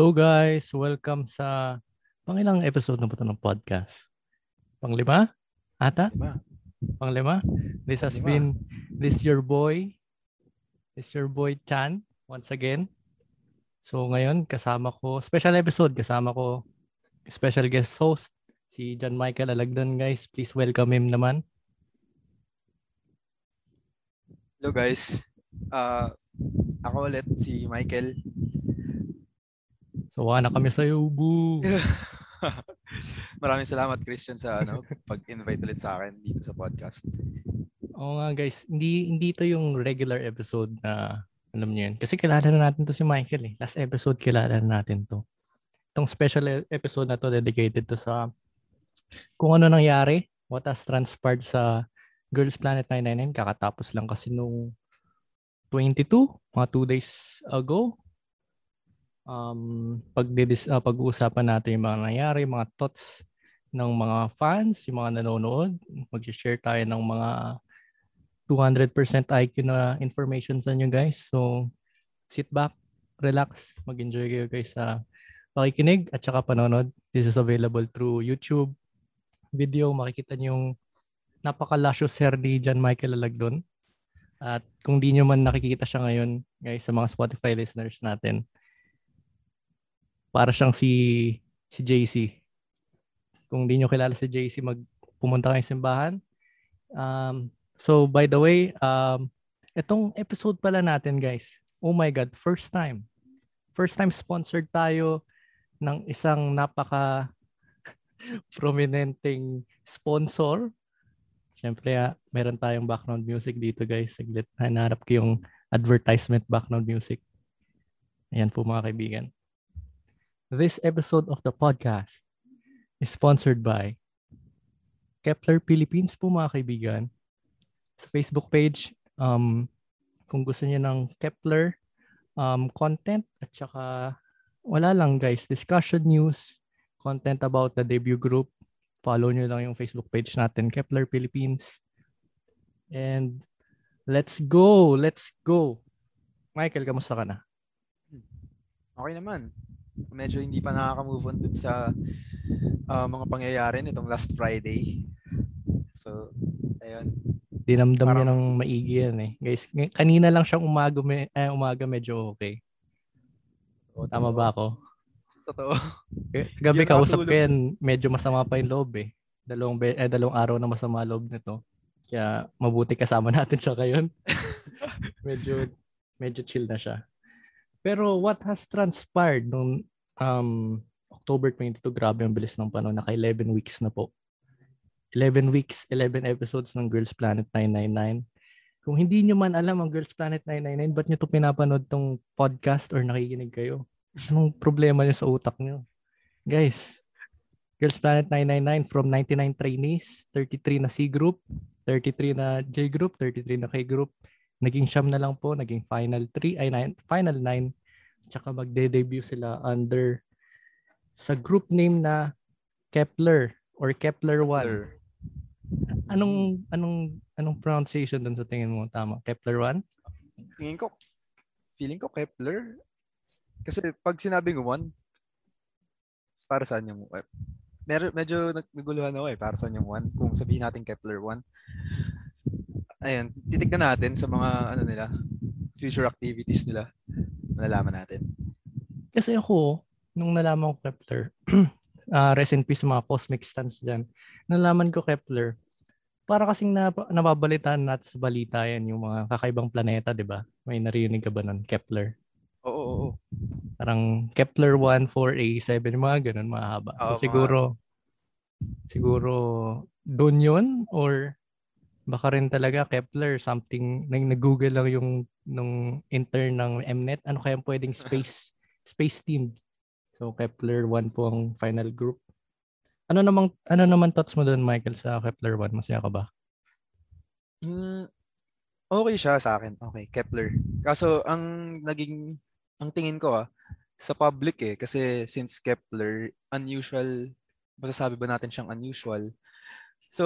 Hello guys, welcome sa pangilang episode na po ito ng podcast. Panglima? Ata? Lima. Panglima? This has Panglima. been this your boy. This your boy Chan once again. So ngayon kasama ko, special episode kasama ko special guest host si John Michael Alagdon guys. Please welcome him naman. Hello guys. Ah, ako ulit si Michael. So wala na kami sa iyo, boo. Maraming salamat Christian sa ano pag-invite ulit sa akin dito sa podcast. Oo nga guys, hindi hindi to yung regular episode na alam niyo yun. Kasi kilala na natin to si Michael eh. Last episode kilala na natin to. Itong special e- episode na to dedicated to sa kung ano nangyari, what has transpired sa Girls Planet 999. Kakatapos lang kasi nung 22, mga 2 days ago. Um, pag pag-uusapan natin yung mga nangyari, mga thoughts ng mga fans, yung mga nanonood. Mag-share tayo ng mga 200% IQ na information sa inyo guys. So, sit back, relax, mag-enjoy kayo guys sa pakikinig at saka panonood. This is available through YouTube video. Makikita niyo yung napaka-luscious hair ni John Michael Alagdon. At kung di nyo man nakikita siya ngayon, guys, sa mga Spotify listeners natin, para siyang si si JC. Kung di nyo kilala si JC, mag pumunta kayo simbahan. Um, so by the way, um, itong episode pala natin guys, oh my God, first time. First time sponsored tayo ng isang napaka prominenteng sponsor. Siyempre, ah, meron tayong background music dito guys. Saglit, hanarap ko yung advertisement background music. Ayan po mga kaibigan. This episode of the podcast is sponsored by Kepler Philippines po mga kaibigan. Sa Facebook page, um, kung gusto niyo ng Kepler um, content at saka wala lang guys, discussion news, content about the debut group, follow nyo lang yung Facebook page natin, Kepler Philippines. And let's go, let's go. Michael, kamusta ka na? Okay naman. Medyo hindi pa nakaka-move on dun sa ah, mga pangyayari nitong last Friday. So, ayun. Dinamdam niya Parang- ng maigi yan eh. Guys, kanina lang siyang umaga, me, eh, umaga medyo okay. O, Tama ba ako? Totoo. Gabi Yung kausap ko yan, medyo masama pa yung loob eh. Dalawang, be- eh, dalawang araw na masama loob nito. Kaya mabuti kasama natin siya ngayon. medyo, medyo chill na siya. Pero what has transpired nung um, October 22, grabe ang bilis ng panahon, naka 11 weeks na po. 11 weeks, 11 episodes ng Girls Planet 999. Kung hindi nyo man alam ang Girls Planet 999, ba't nyo to pinapanood tong podcast or nakikinig kayo? Anong problema nyo sa utak nyo? Guys, Girls Planet 999 from 99 trainees, 33 na C group, 33 na J group, 33 na K group. Naging siyam na lang po, naging final 3 ay nine, final 9. Tsaka magde-debut sila under sa group name na Kepler or Kepler 1. Kepler. Anong anong anong pronunciation doon sa tingin mo tama? Kepler 1? Tingin ko, feeling ko Kepler. Kasi pag sinabing one, para saan yung eh, mer- medyo nag- naguluhan ako eh, para saan yung one? Kung sabihin natin Kepler 1. Ayun, titignan natin sa mga ano nila, future activities nila. Malalaman natin. Kasi ako, nung nalaman ko Kepler, ah rest in peace sa mga cosmic stans dyan, nalaman ko Kepler, para kasing nap- nababalitaan natin sa balita yan, yung mga kakaibang planeta, di ba? May narinig ka ba nun? Kepler. Oo, oo, oo. Parang Kepler 1, 4, A7, yung mga ganun, mahaba. So Oo, mga- siguro, siguro doon yun or baka rin talaga Kepler something nag-google lang yung nung intern ng Mnet ano kaya pwedeng space space team so Kepler 1 po ang final group ano namang ano naman thoughts mo doon Michael sa Kepler 1 masaya ka ba Mm, okay siya sa akin. Okay, Kepler. Kaso ang naging ang tingin ko ah sa public eh kasi since Kepler unusual masasabi ba natin siyang unusual. So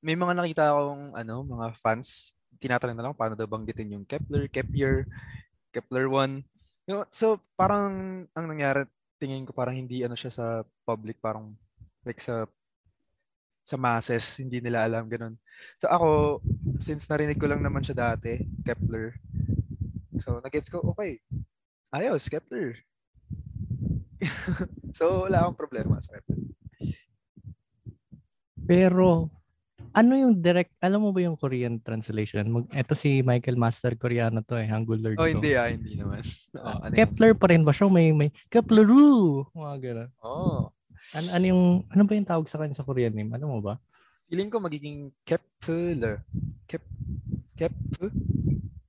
may mga nakita akong ano, mga fans tinatanong na lang paano daw banggitin yung Kepler, Kepler, Kepler 1. You know, so parang ang nangyari, tingin ko parang hindi ano siya sa public, parang like sa sa masses, hindi nila alam ganun. So ako, since narinig ko lang naman siya dati, Kepler. So nagets ko, okay. Ayos, Kepler. so wala akong problema sa Kepler. Pero ano yung direct, alam mo ba yung Korean translation? Mag, ito si Michael Master Koreano to eh, Hangul Lord Oh, hindi ah, hindi naman. Oh, ano yun? Kepler pa rin ba siya? May, may Kepleru! Mga ganun. Oh. Ano, ano yung, ano ba yung tawag sa kanya sa Korean name? Alam mo ba? Feeling ko magiging Kepler. Kep Kep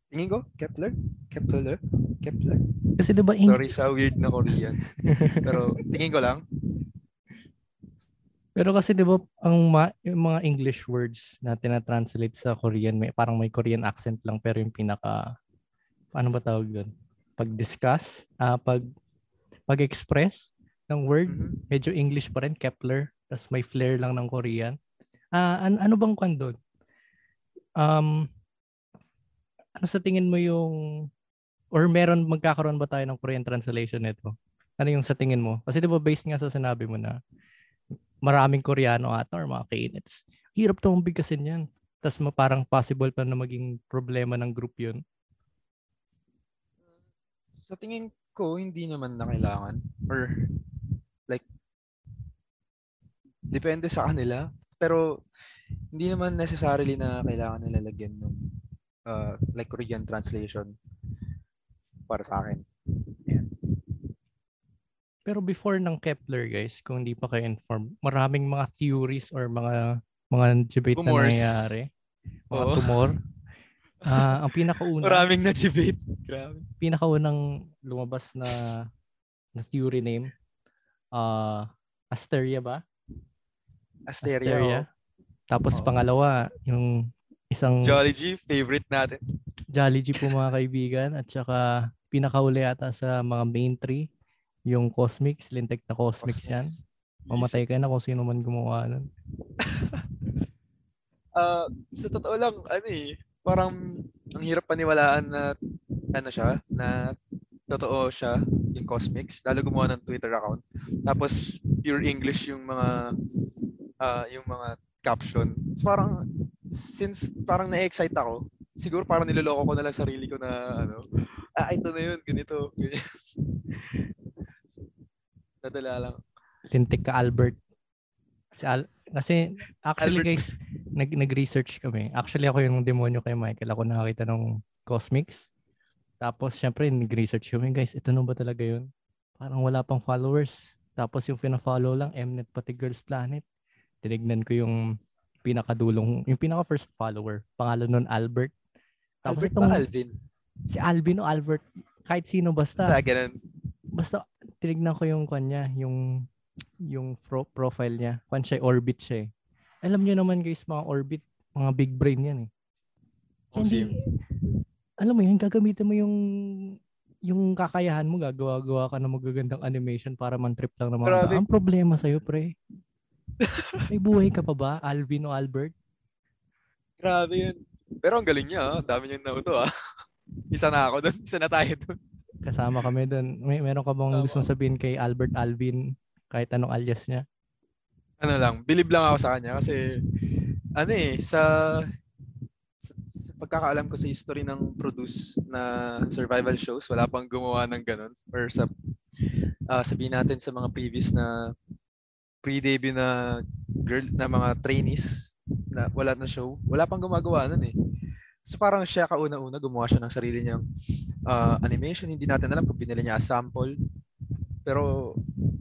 Tingin ko Kepler? Kepler? Kepler? Kasi di ba, in, Sorry sa weird na Korean. Pero tingin ko lang. Pero kasi di ba, ang ma, yung mga English words na tinatranslate sa Korean, may, parang may Korean accent lang, pero yung pinaka, ano ba tawag doon? Pag-discuss, ah pag, pag-express ng word, Mhm. medyo English pa rin, Kepler, tapos may flair lang ng Korean. Ah, an- ano bang kwan doon? Um, ano sa tingin mo yung or meron magkakaroon ba tayo ng Korean translation nito? Ano yung sa tingin mo? Kasi 'di ba based nga sa sinabi mo na maraming Koreano ata or mga K-nets. Hirap tong bigkasin yan. Tapos parang possible pa na maging problema ng group yun. Sa tingin ko, hindi naman na kailangan. Or, like, depende sa kanila. Pero, hindi naman necessarily na kailangan nila lagyan ng uh, like Korean translation para sa akin. Ayan. Pero before ng Kepler guys, kung hindi pa kayo informed, maraming mga theories or mga mga debate na Tumors. nangyayari. Mga Oo. tumor. Ah, ang pinakauna, Maraming na-debate. Grabe. pinakaunang lumabas na na theory name, ah Asteria ba? Asteria. Tapos Oo. pangalawa, yung isang oh. Jolly G, favorite natin. Jolly G po mga kaibigan at saka pinakauli ata sa mga main three, yung Cosmics, lintek na Cosmics yan. Mamatay ka na kung sino man gumawa nun. Ah, sa totoo lang, ano eh, parang ang hirap paniwalaan na ano siya, na totoo siya, yung Cosmics, lalo gumawa ng Twitter account. Tapos pure English yung mga ah, yung mga caption. So, parang since parang na-excite ako, siguro parang niloloko ko na lang sarili ko na ano, ah ito na yun, ganito, ganyan. Nadala lang. Lintik ka Albert. Si Al- kasi actually Albert. guys, nag nag-research kami. Actually ako yung demonyo kay Michael. Ako nakakita ng Cosmics. Tapos syempre nag-research kami guys, ito na ba talaga yun? Parang wala pang followers. Tapos yung pina-follow lang Mnet pati Girls Planet. Tinignan ko yung pinakadulong, yung pinaka first follower. Pangalan nun Albert. Tapos Albert itong ba Alvin? si Alvin o Albert, kahit sino basta Sa ganun. basta tinignan ko yung kanya, yung yung pro- profile niya. Kwan siya, orbit siya eh. Alam niyo naman guys, mga orbit, mga big brain yan eh. Oh, Hindi, alam mo yun, gagamitin mo yung yung kakayahan mo, gagawa-gawa ka ng magagandang animation para man trip lang ng mga Grabe. Ang problema sa'yo, pre. May buhay ka pa ba, Alvin o Albert? Grabe yun. Pero ang galing niya, ah. dami niyang nauto ah. Isa na ako doon, isa na tayo doon. Kasama kami doon. May meron ka bang Tama. gustong sabihin kay Albert Alvin kahit anong alias niya? Ano lang, believe lang ako sa kanya kasi ano eh, sa, sa, sa pagkakaalam ko sa history ng produce na survival shows, wala pang gumawa ng ganun. Or sa, ah, sabihin natin sa mga previous na pre-debut na girl na mga trainees na wala na show, wala pang gumagawa nun eh. So parang siya kauna-una gumawa siya ng sarili niyang ah, animation. Hindi natin alam kung pinili niya as sample. Pero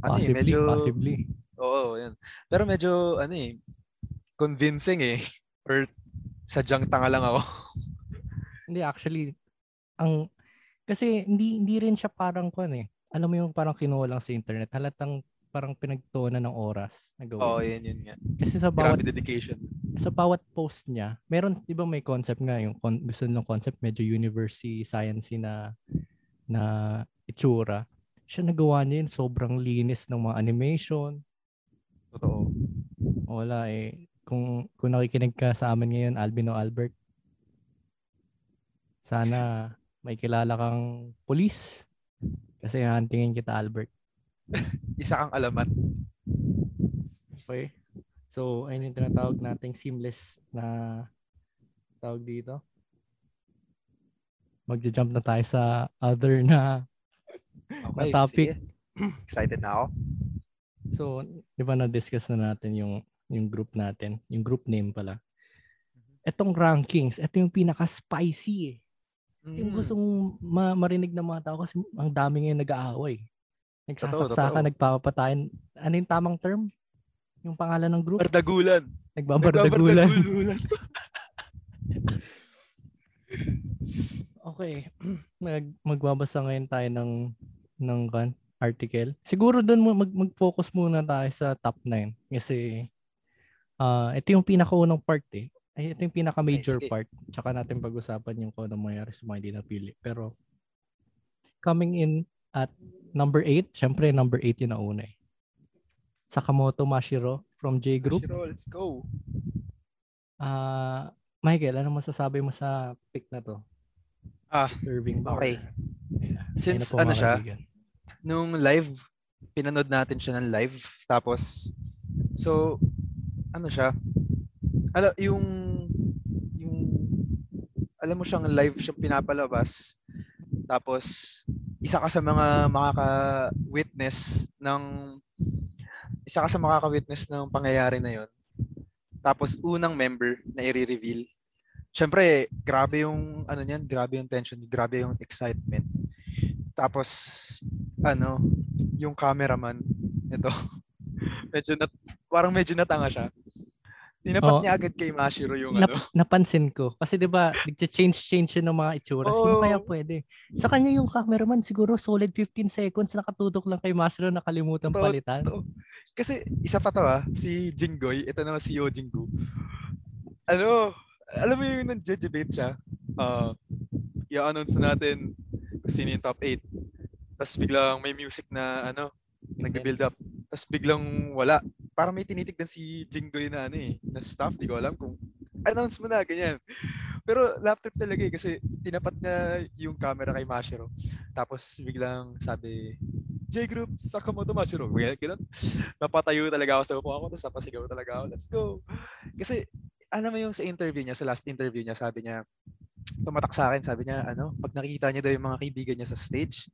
ano eh, Possibly, medyo possibly. Oo, yan. Pero medyo, ano eh, convincing eh. Or sadyang tanga lang ako. Hindi actually ang kasi hindi hindi rin siya parang kwan eh. Alam mo yung parang kinuha lang sa internet. Halatang parang pinagtuunan ng oras na Oo, gawin. yan, yun nga. Kasi sa bawat Grabe dedication. sa bawat post niya, meron 'di ba may concept nga yung con- gusto ng concept medyo university science na na itsura. Siya nagawa niya yun sobrang linis ng mga animation. Totoo. Wala eh. Kung kung nakikinig ka sa amin ngayon, Alvin o Albert, sana may kilala kang police Kasi hantingin kita, Albert. Isa kang alamat. Okay. So, ayun yung tinatawag nating seamless na tawag dito. Magja-jump na tayo sa other na, Okay, na topic. sige. Excited na ako. So, di ba na-discuss na natin yung yung group natin, yung group name pala. Etong rankings, ito yung pinaka-spicy eh. Yung Mm. gustong ma- marinig ng mga tao kasi ang dami ngayon nag-aaway. Nagsasaksakan, totoo. nagpapatayan. Ano yung tamang term? Yung pangalan ng group? Bardagulan. Nagbabardagulan. Nagbabardagulan. Okay. Mag magbabasa ngayon tayo ng ng kan article. Siguro doon mag mag-focus muna tayo sa top 9 kasi ah ito yung pinakaunang part eh. Ay, ito yung pinaka-major sige. part. Tsaka natin pag-usapan yung kung ano mangyari sa mga hindi napili. Pero coming in at number 8, syempre number 8 yung nauna eh. Sakamoto Mashiro from J Group. Shiro, let's go. Ah, Michael, ano masasabi mo sa pick na to? Ah, Serving ba? okay. Since ano siya, kaibigan. nung live, pinanood natin siya ng live. Tapos, so, ano siya, ala, yung, yung, alam mo siyang live siyang pinapalabas. Tapos, isa ka sa mga makaka-witness ng, isa ka sa makaka-witness ng pangyayari na yon. Tapos, unang member na i-reveal. Siyempre, grabe yung, ano niyan, grabe yung tension, grabe yung excitement. Tapos, ano, yung cameraman, ito, medyo nat, parang medyo natanga siya. Tinapat Oo. niya agad kay Mashiro yung Nap- ano. napansin ko. Kasi 'di ba, nagche-change-change siya ng mga itsura. Sino Oo. kaya pwede? Sa kanya yung cameraman siguro solid 15 seconds nakatutok lang kay Mashiro nakalimutan Totoo, palitan. totoo. Kasi isa pa to ah, si Jinggoy, ito naman si Yo Jinggu. Ano, alam mo yung nang-debate siya. Uh, i-announce na natin kung sino yung top 8. Tapos biglang may music na ano, nag-build up. Tapos biglang wala. Parang may tinitignan si Jinggoy na ano eh, na staff, di ko alam kung announce mo na, ganyan. Pero laptop talaga eh, kasi tinapat niya yung camera kay Mashiro. Tapos biglang sabi, J-Group, Sakamoto Mashiro. Ganun. Napatayo talaga ako sa upo ako, tapos napasigaw talaga ako, let's go. Kasi, alam mo yung sa interview niya, sa last interview niya, sabi niya, tumatak sa akin, sabi niya, ano, pag nakikita niya daw yung mga kaibigan niya sa stage,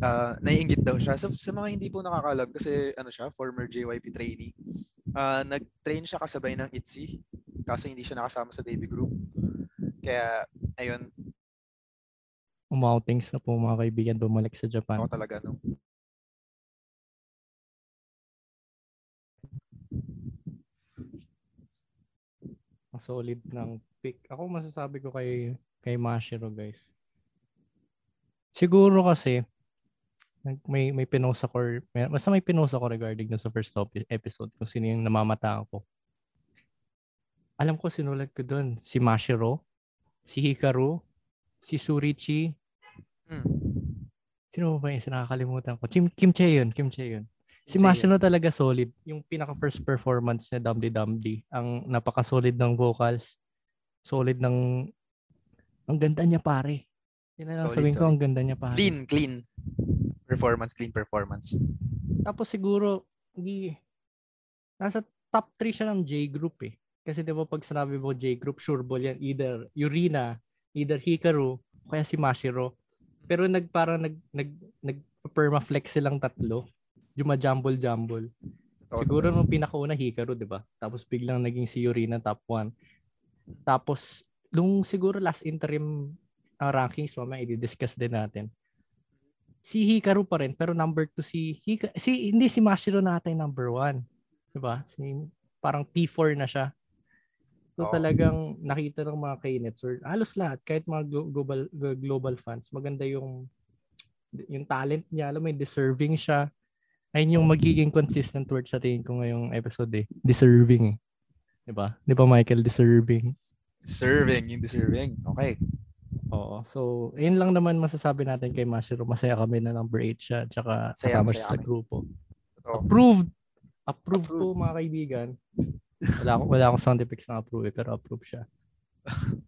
ah naiingit daw siya. So, sa mga hindi po nakakalam, kasi ano siya, former JYP trainee, ah nag-train siya kasabay ng ITZY, kaso hindi siya nakasama sa debut group. Kaya, ayun, Umoutings na po mga kaibigan bumalik sa Japan. ako talaga, no. Ang solid ng pick. Ako masasabi ko kay kay Mashiro, guys. Siguro kasi may may pinost ako or- may, basta may pinost ako regarding dun sa first topic episode kung sino yung namamata ko. Alam ko sinulat ko doon si Mashiro, si Hikaru, si Surichi, Mm. Sino ba yung isa nakakalimutan ko? Kim, Kim Chae yun. Kim Chae yun. Si Chae Mashino talaga solid. Yung pinaka first performance niya, Dumdy Dumdy. Ang napaka-solid ng vocals. Solid ng... Ang ganda niya pare. Na lang Solid, sabihin ko, solid. ang ganda niya pare. Clean, clean. Performance, clean performance. Tapos siguro, hindi... Nasa top 3 siya ng J group eh. Kasi di ba pag sinabi mo J group, sure ball yan. Either Yurina, either Hikaru, kaya si Mashiro. Pero nag parang nag nag nag permaflex silang tatlo. Yung jumble jumble. Totoo Siguro nung pinakauna Hikaru, 'di ba? Tapos biglang naging si Yurina top 1. Tapos nung siguro last interim uh, rankings mamaya i-discuss din natin. Si Hikaru pa rin pero number 2 si Hika, si hindi si Mashiro na ata number 1. 'Di ba? Si parang P4 na siya. So Oo. talagang nakita ng mga kainits or halos lahat kahit mga glo- global global fans maganda yung yung talent niya alam mo deserving siya ayun yung magiging consistent word sa tingin ko ngayong episode eh deserving eh 'di ba 'di ba Michael deserving Deserving, yung deserving. Okay. Oo so yun lang naman masasabi natin kay Mashiro masaya kami na number 8 siya tsaka Masaya, kasama masaya siya sa kami. grupo Totoo. approved approved po mga kaibigan wala akong wala akong sound effects na approve eh, pero approve siya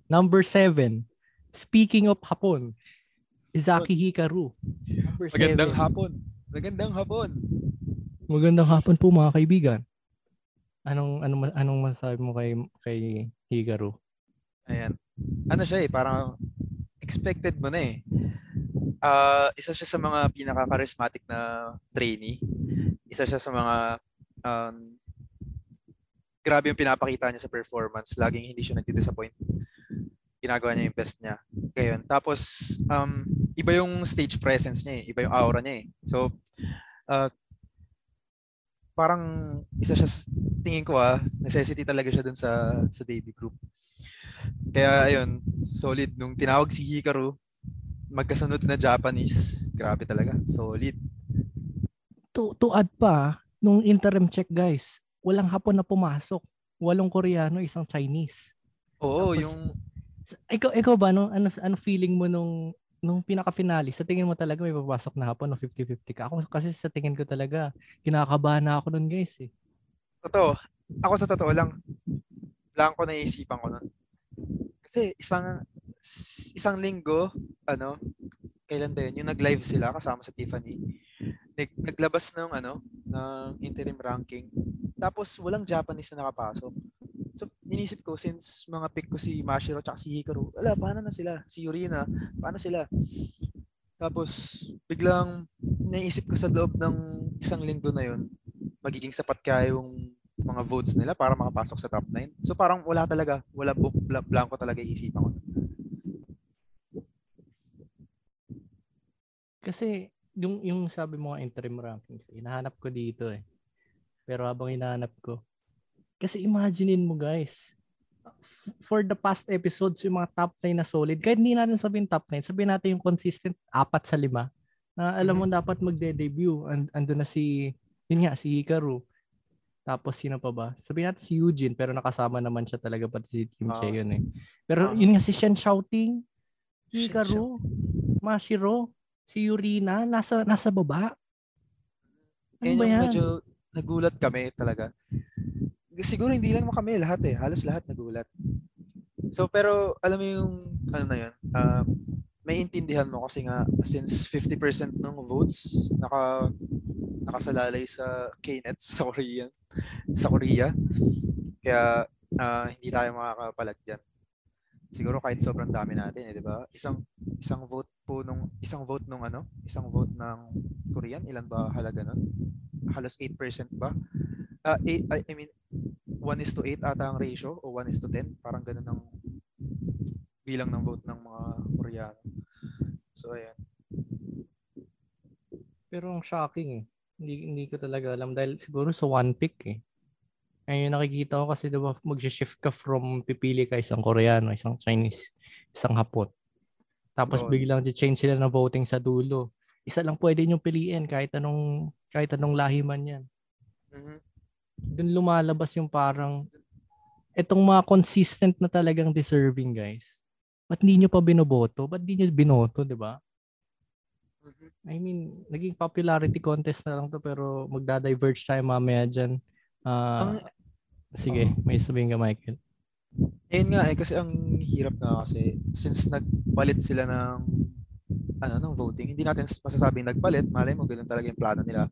number 7 speaking of Hapon Izaki Hikaru number Magandang seven. hapon. Magandang hapon. Magandang hapon po mga kaibigan. Anong anong anong masasabi mo kay kay Hikaru? Ayan. Ano siya eh, parang expected mo na eh. Ah, isa siya sa mga pinaka-charismatic na trainee. Isa siya sa mga um, grabe yung pinapakita niya sa performance. Laging hindi siya nagdi-disappoint. Ginagawa niya yung best niya. Ngayon. Tapos, um, iba yung stage presence niya eh. Iba yung aura niya eh. So, uh, parang isa siya, tingin ko ah, necessity talaga siya dun sa, sa debut group. Kaya ayun, solid. Nung tinawag si Hikaru, magkasunod na Japanese. Grabe talaga. Solid. To to add pa, nung interim check guys, walang hapon na pumasok. Walong Koreano, isang Chinese. Oo, Tapos, yung Ikaw ikaw ba no ano ano feeling mo nung nung pinaka-finale? Sa tingin mo talaga may papasok na hapon o 50-50 ka? Ako kasi sa tingin ko talaga kinakabahan na ako nun guys eh. totoo. Ako sa totoo lang, blanco na isipan ko nun. Kasi isang isang linggo, ano, kailan ba yun? Yung nag-live sila kasama sa Tiffany. Nag, naglabas ng ano, ng interim ranking. Tapos walang Japanese na nakapasok. So, inisip ko, since mga pick ko si Mashiro at si Hikaru, wala, paano na sila? Si Yurina, paano sila? Tapos, biglang naisip ko sa loob ng isang linggo na yun, magiging sapat kaya yung mga votes nila para makapasok sa top 9. So parang wala talaga, wala bla- blanco talaga yung isipan ko. Kasi yung yung sabi mo interim rankings, hinahanap ko dito eh. Pero habang hinahanap ko, kasi imaginein mo guys, for the past episodes, yung mga top 9 na solid, kahit hindi natin sabihin top 9, sabihin natin yung consistent apat sa lima, na alam mo dapat magde-debut. And, ando na si, yun nga, si Hikaru. Tapos sino pa ba? Sabihin natin si Eugene, pero nakasama naman siya talaga pati si Kim Ah, Chae yun eh. Pero ah. yun nga si Shen Shouting, Hikaru, Mashiro, si Yurina, nasa nasa baba. Ano Yan ba yan? medyo nagulat kami talaga. Siguro hindi lang mo kami lahat eh. Halos lahat nagulat. So pero alam mo yung ano na yun, ah, may intindihan mo kasi nga since 50% ng votes naka nakasalalay sa K-Nets sa Korea sa Korea. Kaya ah, hindi tayo makakapalag diyan. Siguro kahit sobrang dami natin, eh, 'di ba? Isang isang vote po nung isang vote nung ano, isang vote ng Korean, ilan ba halaga nun? Halos 8% ba? Ah, eight- I, I mean 1 is to 8 ata ang ratio o 1 is to 10, parang ganun ang bilang ng vote ng mga Koreano. So ayan. Pero ang shocking eh. Hindi, hindi ko talaga alam dahil siguro sa one pick eh. Ngayon nakikita ko kasi diba mag-shift ka from pipili ka isang Koreano, isang Chinese, isang Hapon. Tapos Oo. biglang change sila ng voting sa dulo. Isa lang pwede nyo piliin kahit anong kahit anong lahi man yan. Mhm. Doon lumalabas yung parang etong mga consistent na talagang deserving guys. Ba't hindi nyo pa binoboto? Ba't di nyo binoto, di ba? Mhm. I mean, naging popularity contest na lang to pero magda-diverge tayo mamaya dyan. Ah, Ang sige, may sabihin ka Michael. Ayun nga eh, kasi ang hirap nga kasi since nagpalit sila ng ano ng voting, hindi natin masasabing nagpalit, malay mo ganun talaga yung plano nila.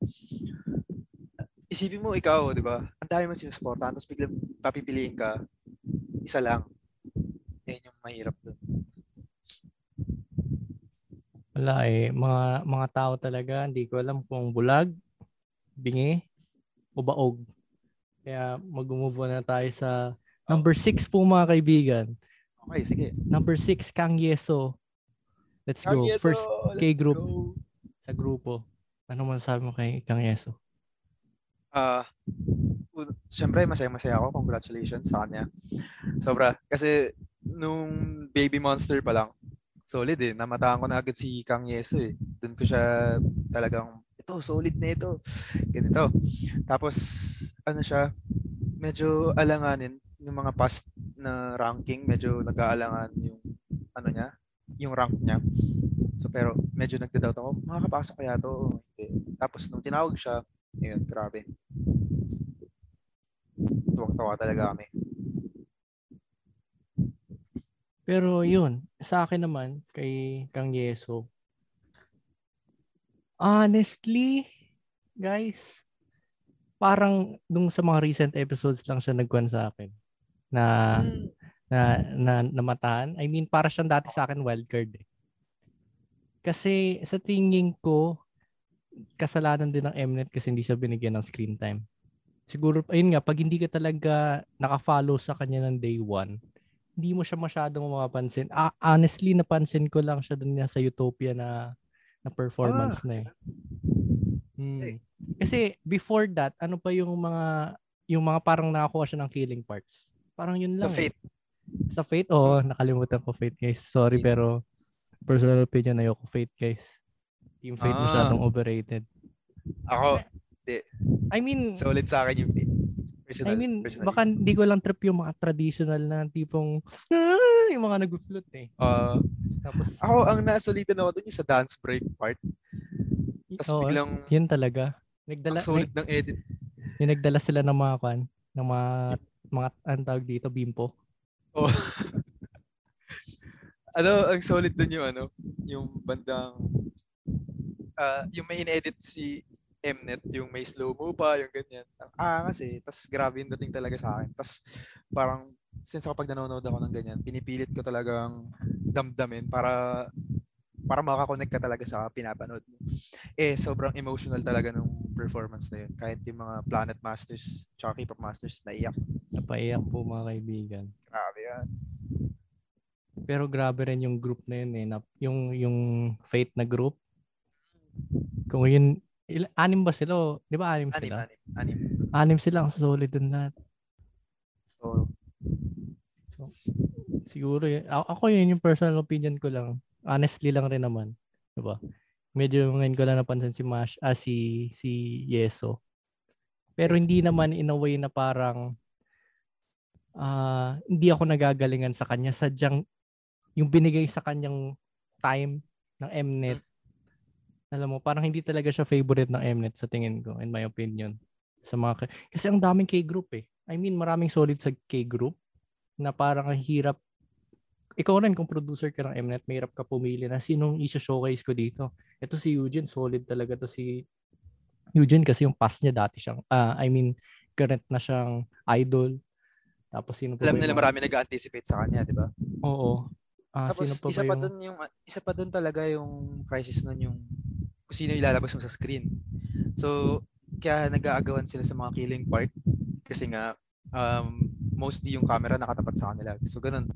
Isipin mo ikaw, di ba? Ang dami mo sinusuportahan, tapos biglang papipiliin ka, isa lang. Yan yung mahirap dun. Wala eh, mga, mga tao talaga, hindi ko alam kung bulag, bingi, o baog. Kaya mag-move na tayo sa number 6 po mga kaibigan. Okay, sige. Number 6, Kang Yeso. Let's go. Kang Yeso, First K-group. go. sa grupo. Ano masasabi mo kay Kang Yeso? Ah, un- syempre masaya-masaya ako. Congratulations sa kanya. Sobra. Kasi nung baby monster pa lang, solid eh. Namataan ko na agad si Kang Yeso eh. Doon ko siya talagang, ito, solid na ito. Ganito. Tapos, ano siya, medyo alanganin yung mga past na ranking. Medyo nag-aalangan yung, ano niya, yung rank niya. So, pero medyo nagda-doubt ako, makakapasok kaya to? Hindi. Tapos, nung tinawag siya, ayun, grabe. Tuwang-tawa talaga kami. Pero yun, sa akin naman, kay Kang Yeso, Honestly, guys, parang nung sa mga recent episodes lang siya nagkuhan sa akin na Hmm. na na namatahan. I mean, para siyang dati sa akin wildcard eh. Kasi sa tingin ko, kasalanan din ng Mnet kasi hindi siya binigyan ng screen time. Siguro, ayun nga, pag hindi ka talaga nakafollow sa kanya ng day one, hindi mo siya masyadong mapapansin. Ah, honestly, napansin ko lang siya dun sa Utopia na na performance Ah. na eh. Hmm. Kasi before that, ano pa yung mga yung mga parang nakakuha siya ng killing parts. Parang yun Sa lang. eh. Fate. Sa Fate, oo. nakalimutan ko Fate, guys. Sorry, Fate. pero personal opinion ayoko Fate, guys. Team Fate Ah. masyadong overrated. Ako, I mean, solid sa akin yung Fate. Personal, I mean, personally. baka hindi ko lang trip yung mga traditional na tipong, ah, yung mga nag-float eh. Ah, Tapos, ako, ang nasolidan ako dun yung sa dance break part. Tapos oo, biglang, yun talaga. Nagdala, ang solid ng edit. yung nagdala sila ng mga kwan, ng mga, mga, ang tawag dito, bimpo. Oh. ano, ang solid dun yung ano, yung bandang, ah yung may in-edit si Mnet, yung may slow-mo pa, yung ganyan. Angas eh. Tapos grabe yung dating talaga sa akin. Tapos parang, since kapag nanonood ako ng ganyan, pinipilit ko talagang damdamin para para makakonect ka talaga sa pinapanood mo. Eh, sobrang emotional talaga nung performance na yun. Kahit yung mga Planet Masters, tsaka K-pop Masters, naiyak. Napaiyak po mga kaibigan. Grabe yan. Pero grabe rin yung group na yun eh. Na, yung, yung Fate na group. Kung yun, il, anim ba sila? o- Di ba anim Anim, sila? anim, anim. Anim sila. Ang solid dun lahat. So, So, siguro yun. a- Ako yun yung personal opinion ko lang. Honestly lang rin naman. Diba? Medyo ngayon ko lang napansin si Mash, ah, si, si Yeso. Pero hindi naman in a way na parang ah hindi ako nagagalingan sa kanya. Sadyang yung binigay sa kanyang time ng Mnet, alam mo, parang hindi talaga siya favorite ng Mnet sa tingin ko, in my opinion. Sa mga, ka- kasi ang daming K-group eh. I mean, maraming solid sa K-group na parang ang hirap ikaw rin kung producer ka ng Mnet, mahirap ka pumili na sinong isa-showcase ko dito. Ito si Eugene, solid talaga to si Eugene kasi yung past niya dati siyang, ah, I mean, current na siyang idol. Tapos sino alam nila marami nag-anticipate sa kanya, di ba? Oo. Ah, Tapos sino pa isa ba pa yung... doon yung isa pa doon talaga yung crisis nun yung kung sino ilalabas mo sa screen. So kaya nag-aagawan sila sa mga killing part kasi nga um, mostly yung camera nakatapat sa kanila. So ganun.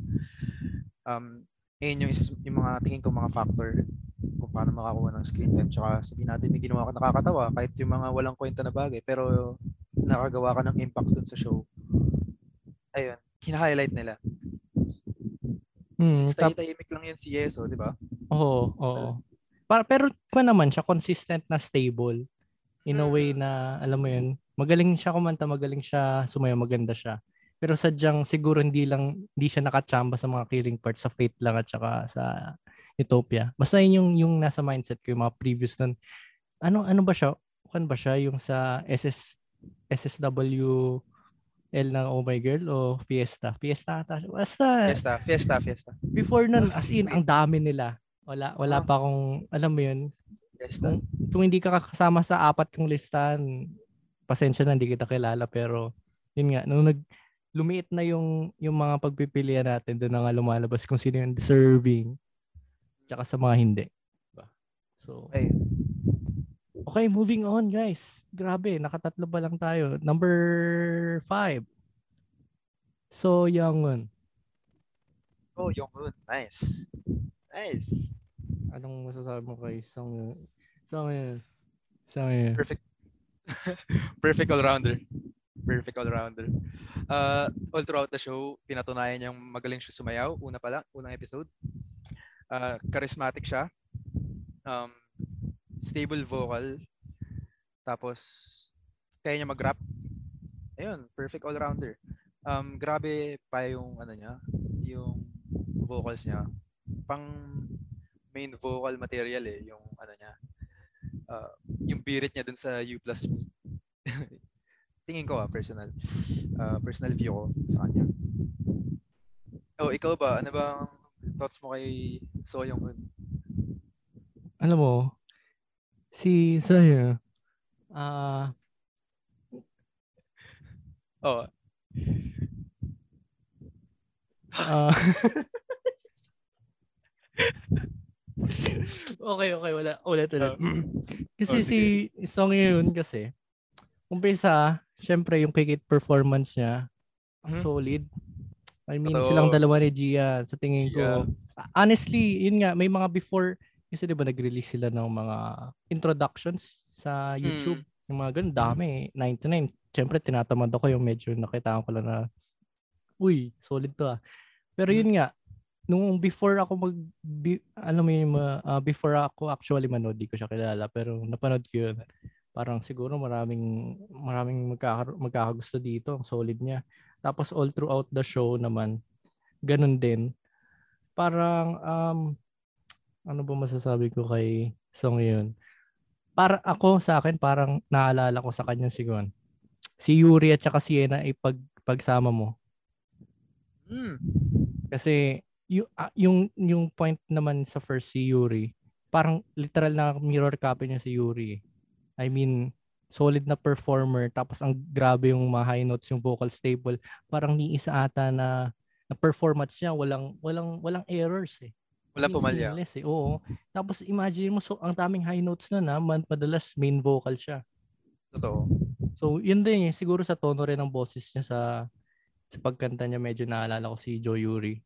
Um, ayun yung, isa, yung mga tingin ko mga factor kung paano makakuha ng screen time. Tsaka sabihin natin may ginawa ka nakakatawa kahit yung mga walang kwenta na bagay pero nakagawa ka ng impact dun sa show. Ayun, hina-highlight nila. Hmm, Since tap- tahimik lang yan si Yeso, di ba? Oo, oo. Pa- pero ko naman siya, consistent na stable. In a way na, alam mo yun, magaling siya kumanta, magaling siya sumayaw, maganda siya. Pero sadyang siguro hindi lang, hindi siya nakachamba sa mga killing parts sa Fate lang at saka sa Utopia. Basta yun yung, yung nasa mindset ko, yung mga previous nun. Ano, ano ba siya? Kan ba siya? Yung sa SS, SSW L ng Oh My Girl o Fiesta? Fiesta ata. Basta, Fiesta, fiesta, fiesta. before nun, as in, ang dami nila. Wala, wala Ah. pa akong, alam mo yun, Fiesta. kung, kung hindi ka kasama sa apat kong listahan, pasensya na, hindi kita kilala. Pero, yun nga, nung nag, lumiit na yung, yung mga pagpipilian natin, doon na nga lumalabas kung sino yung deserving, tsaka sa mga hindi. Diba? So, Okay. Okay, moving on, guys. Grabe, nakatatlo pa lang tayo. Number five. So, Youngun. Oh, Yongun. Nice. Nice. Anong masasabi mo kay Song Song Song Perfect. Perfect all-rounder. Perfect all-rounder. Uh, all throughout the show, pinatunayan niyang magaling siya sumayaw. Una pa lang, unang episode. Uh, charismatic siya. Um, stable vocal. Tapos, kaya niya mag-rap. Ayun, perfect all-rounder. Um, grabe pa yung ano niya, yung vocals niya. Pang main vocal material eh, yung ano niya. Uh, yung birit niya dun sa U plus me. Tingin ko ah, personal. Uh, personal view ko sa kanya. Oh, ikaw ba? Ano bang thoughts mo kay So Young Hoon? Alam mo, Si, sa'yo, ah, Oh, ah, okay, okay, wala, ulit, ulit. Ah. kasi Oh, si Song yun kasi, umpisa, syempre yung kick it performance niya, Mhm. solid. I mean, Totoo. silang dalawa ni Gia, sa tingin ko. Honestly, yun nga, may mga before, kasi di ba nag-release sila ng mga introductions sa YouTube. Yung mga ganun, dami. 99. Siyempre, tinatamad ako yung medyo nakita ko lang na, uy, solid to ah. Pero yun nga, nung before ako mag, bi, alam mo mga, ah, before ako actually manood, di ko siya kilala. Pero napanood ko yun. Parang siguro maraming, maraming magkaka, magkakagusto dito. Ang solid niya. Tapos all throughout the show naman, ganun din. Parang, um, ano ba masasabi ko kay Song yun? Para ako sa akin, parang naalala ko sa kanya si Gon. Si Yuri at saka si Yena ay pag, pagsama mo. Mm. Kasi yung, yung, yung point naman sa first si Yuri, parang literal na mirror copy niya si Yuri. I mean, solid na performer tapos ang grabe yung mga high notes yung vocal stable parang ni isa ata na na performance niya walang walang walang errors eh Wala pumalya. seamless eh. Oo. Tapos imagine mo, so, ang daming high notes na na, man- madalas main vocal siya. Totoo. So, yun din eh. Siguro sa tono rin ng boses niya sa sa pagkanta niya, medyo naalala ko si Joe Yuri.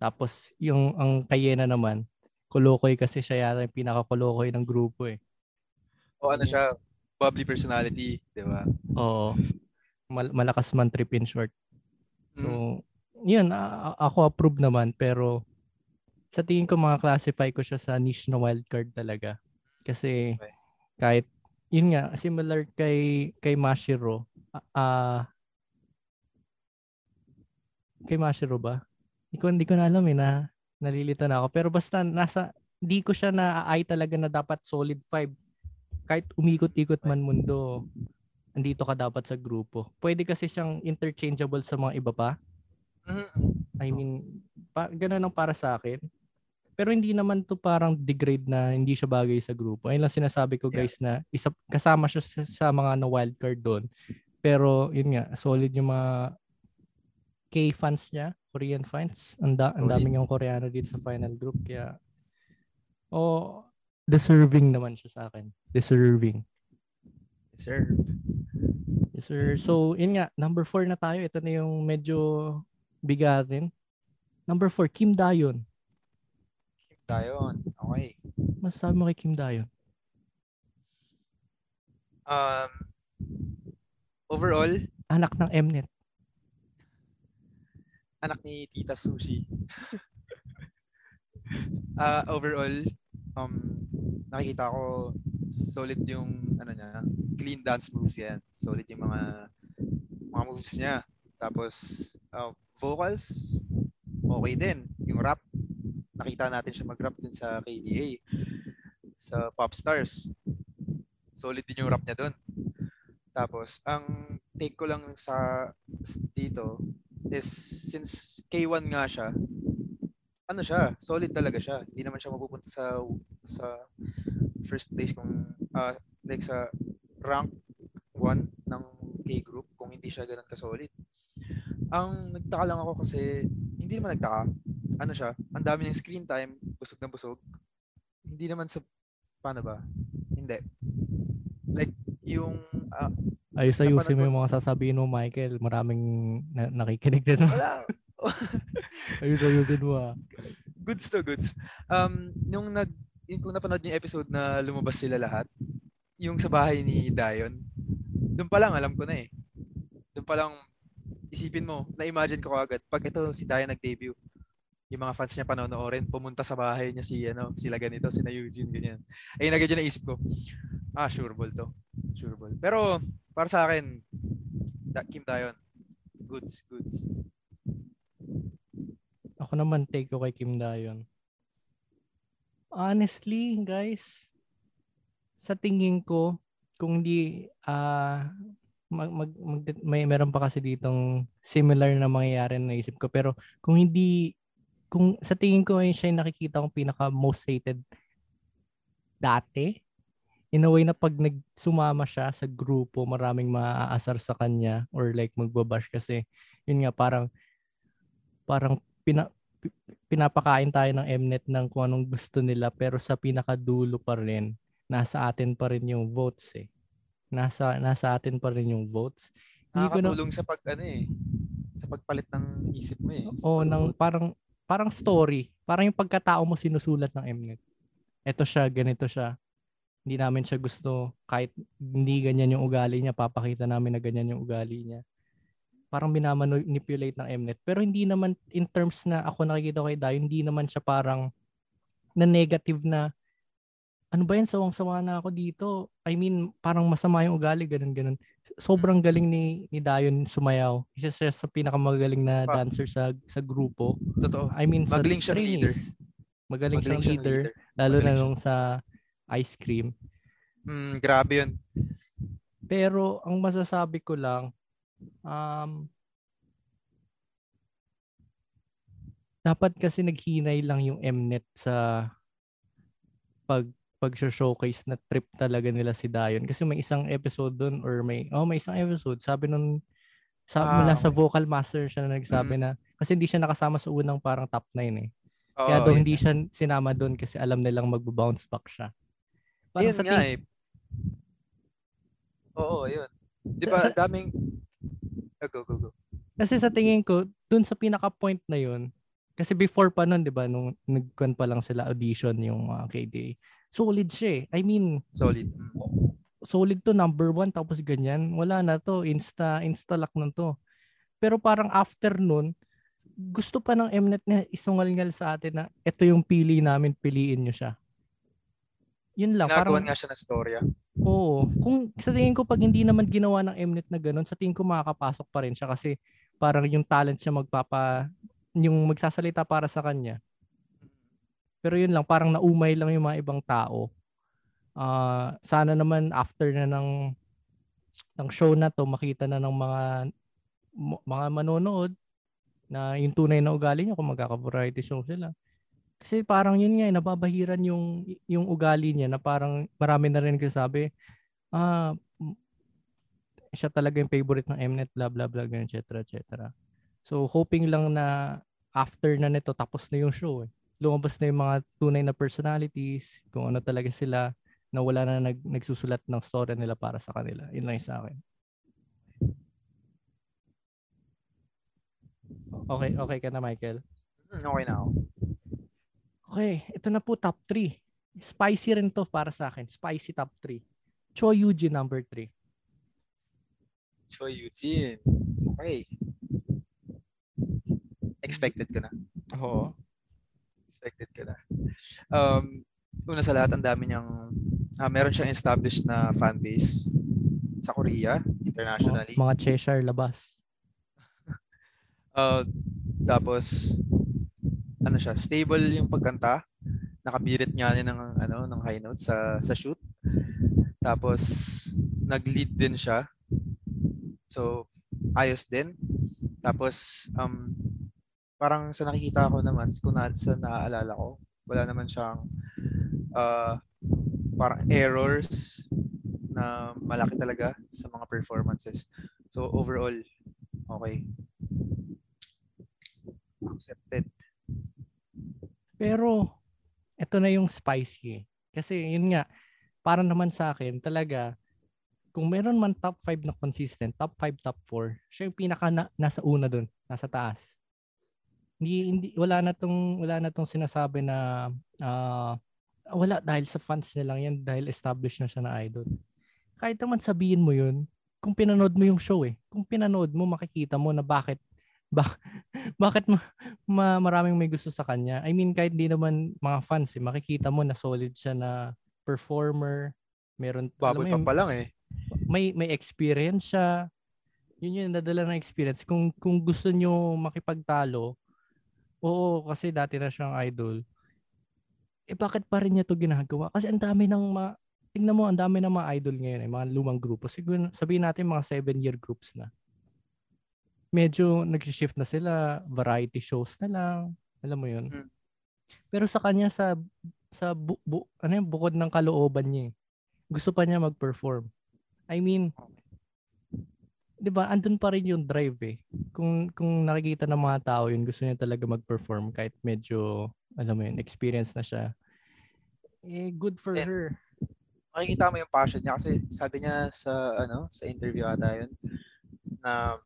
Tapos, yung ang Kayena naman, Kolokoy kasi siya yata yung pinaka-kolokoy ng grupo eh. O ano siya, bubbly personality, di ba? Oo. Mal- malakas man trip in short. Mm. So, yun, a- a- ako approve naman pero sa tingin ko mga classify ko siya sa niche na wildcard talaga. Kasi Okay. kahit yun nga similar kay kay Mashiro ah ah, kay Mashiro ba? Hindi ko hindi ko na alam eh na nalilito na ako pero basta nasa hindi ko siya na ay talaga na dapat solid 5 kahit umikot-ikot man mundo andito ka dapat sa grupo. Pwede kasi siyang interchangeable sa mga iba pa. Mm. I mean, pa, ganun ang para sa akin. Pero hindi naman to parang degrade na hindi siya bagay sa grupo. Ayun lang sinasabi ko Yeah. guys na isa, kasama siya sa, sa mga na wildcard doon. Pero yun nga, solid yung mga K-fans niya, Korean fans. Ang, da, ang daming yung Koreano dito sa final group. Kaya, oh, deserving naman siya sa akin. Deserving. Sir. Yes, sir. So, yun nga, number 4 na tayo. Ito na yung medyo bigatin. Number 4, Kim Dayon. Tayo. Okay. Masasabi mo kay Kim Dayon? Um, overall, Anak ng Mnet. anak ni Tita Sushi. Ah, overall, um, nakikita ko solid yung ano niya, clean dance moves yan. Solid yung mga mga moves niya. Tapos uh, vocals okay din. Yung rap, nakita natin siya mag-rap din sa KDA sa Popstars. Solid din yung rap niya doon. Tapos ang take ko lang sa dito is since K1 nga siya, ano siya, solid talaga siya. Hindi naman siya mapupunta sa sa first place kung ah, like sa rank 1 ng K group kung hindi siya ganun ka-solid. Ang nagtaka lang ako kasi hindi naman nagtaka. Ano siya, ang dami ng screen time, busog na busog. Hindi naman sa paano ba? Hindi. Like yung ah, Ayos ayusin mo yung mga sasabihin mo, Michael. Maraming na- nakikinig din. wala Ayos ayusin mo ah. goods to goods. Um, nung nag, kung napanood yung episode na lumabas sila lahat, yung sa bahay ni Dion, doon pa lang alam ko na eh. Doon pa lang isipin mo, na-imagine ko agad, pag ito si Dion nag-debut, yung mga fans niya panonoorin, pumunta sa bahay niya si ano, sila ganito, si na Eugene, ganyan. Ay, agad yun naisip ko, ah, sure ball to. Sure ball. Pero, para sa akin, da, Kim Dion, goods, goods. Ako naman take ko kay Kim Dayon. Honestly, guys, sa tingin ko, kung di ah mag, mag, mag- may meron pa kasi ditong similar na mangyayari na naisip ko pero kung hindi kung sa tingin ko ay siya yung nakikita kong pinaka most hated dati in a way na pag nagsumama siya sa grupo, maraming maaasar sa kanya or like magbabash kasi yun nga parang parang pina, pinapakain tayo ng Mnet ng kung anong gusto nila pero sa pinakadulo pa rin nasa atin pa rin yung votes eh. Nasa nasa atin pa rin yung votes. Nakakatulong na, sa pag ano eh sa pagpalit ng isip mo eh. Oo, ng parang parang story. Parang yung pagkatao mo sinusulat ng Mnet. Ito siya, ganito siya hindi namin siya gusto kahit hindi ganyan yung ugali niya, papakita namin na ganyan yung ugali niya. Parang minamanipulate ng Mnet. Pero hindi naman in terms na ako nakikita kay Dayo, hindi naman siya parang na negative na ano ba yan, sawang-sawa na ako dito. I mean, parang masama yung ugali, ganun-ganun. Sobrang mm. galing ni, ni Dayon sumayaw. Isa siya sa pinakamagaling na dancer sa sa grupo. Totoo. I mean, Magaling sa siya leader. Magaling, Magaling siyang leader, leader. Lalo Magaling na nung sa ice cream. Mm, grabe yun. Pero ang masasabi ko lang, um, dapat kasi naghinay lang yung Mnet sa pag pag showcase na trip talaga nila si Dayon kasi may isang episode doon or may oh may isang episode sabi nung sa ah, mula okay. sa vocal master siya na nagsabi mm. na kasi hindi siya nakasama sa unang parang top 9 eh. Oo, Kaya doon hindi siya sinama doon kasi alam nilang magbo-bounce back siya. Parang Ayun sa nga ting- eh. Oo, yun. Di ba, sa, daming... Oh, go, go, go. Kasi sa tingin ko, dun sa pinaka-point na yun, kasi before pa nun, di ba, nung nagkuhan pa lang sila audition yung uh, KDA, solid siya eh. I mean, solid. Solid to number one, tapos ganyan. Wala na to, insta, insta lock na to. Pero parang after nun, gusto pa ng Mnet na isungal-ngal sa atin na ito yung pili namin, piliin nyo siya. Yun lang. Parang, nga siya ng storya. Oo. Kung sa tingin ko, pag hindi naman ginawa ng Mnet na ganun, sa tingin ko makakapasok pa rin siya kasi parang yung talent siya magpapa, yung magsasalita para sa kanya. Pero yun lang, parang naumay lang yung mga ibang tao. Uh, sana naman after na ng ng show na to makita na ng mga mga manonood na yung tunay na ugali niya kung magkaka-variety show sila. Kasi parang yun nga, eh, nababahiran yung, yung ugali niya na parang marami na rin kasabi, ah, siya talaga yung favorite ng Mnet, blah, blah, blah, etc. etc. So, hoping lang na after na nito, tapos na yung show. Eh. Lumabas na yung mga tunay na personalities, kung ano talaga sila, na wala na nag, nagsusulat ng story nila para sa kanila. Yun lang sa akin. Okay, okay ka na, Michael? Mm, okay na ako. Okay, ito na po top 3. Spicy rin to para sa akin. Spicy top 3. Choi Yuji number 3. Choi Yuji. Okay. Expected ko na. Oo. Expected ko na. Um, una sa lahat, ang dami niyang, uh, meron siyang established na fan base sa Korea, internationally. Oh, mga Cheshire labas. uh, tapos, ano siya, stable yung pagkanta. Nakabirit nga niya ng ano ng high notes sa sa shoot. Tapos nag-lead din siya. So ayos din. Tapos um parang sa nakikita ko naman, kung na, sa naaalala ko, wala naman siyang uh, parang errors na malaki talaga sa mga performances. So overall, okay. Accepted. Pero, ito na yung spicy. Kasi yun nga, para naman sa akin, talaga, kung meron man top 5 na consistent, top 5, top 4, siya yung pinaka na, nasa una dun, nasa taas. Hindi, hindi, wala na tong, wala na tong sinasabi na, uh, wala dahil sa fans niya lang yan, dahil established na siya na idol. Kahit naman sabihin mo yun, kung pinanood mo yung show eh, kung pinanood mo, makikita mo na bakit ba- bakit ma- ma- maraming may gusto sa kanya? I mean, kahit di naman mga fans, eh, makikita mo na solid siya na performer. Meron, Baboy pa pa lang eh. May, may experience siya. Yun yung nadala ng experience. Kung, kung gusto nyo makipagtalo, oo, kasi dati na siyang idol. Eh, bakit pa rin niya to ginagawa? Kasi ang dami ng mga, tingnan mo, ang dami ng mga idol ngayon, eh, mga lumang grupo. Siguro, sabihin natin mga seven-year groups na medyo nag-shift na sila, variety shows na lang, alam mo 'yun. Hmm. Pero sa kanya sa sa bu, bu, ano yung bukod ng kalooban niya. Eh. gusto pa niya mag-perform. I mean, 'di ba, andun pa rin yung drive eh. Kung kung nakikita ng mga tao yun, gusto niya talaga mag-perform kahit medyo alam mo yun, experience na siya. Eh good for And, her. Makikita mo yung passion niya kasi sabi niya sa ano, sa interview ata yun na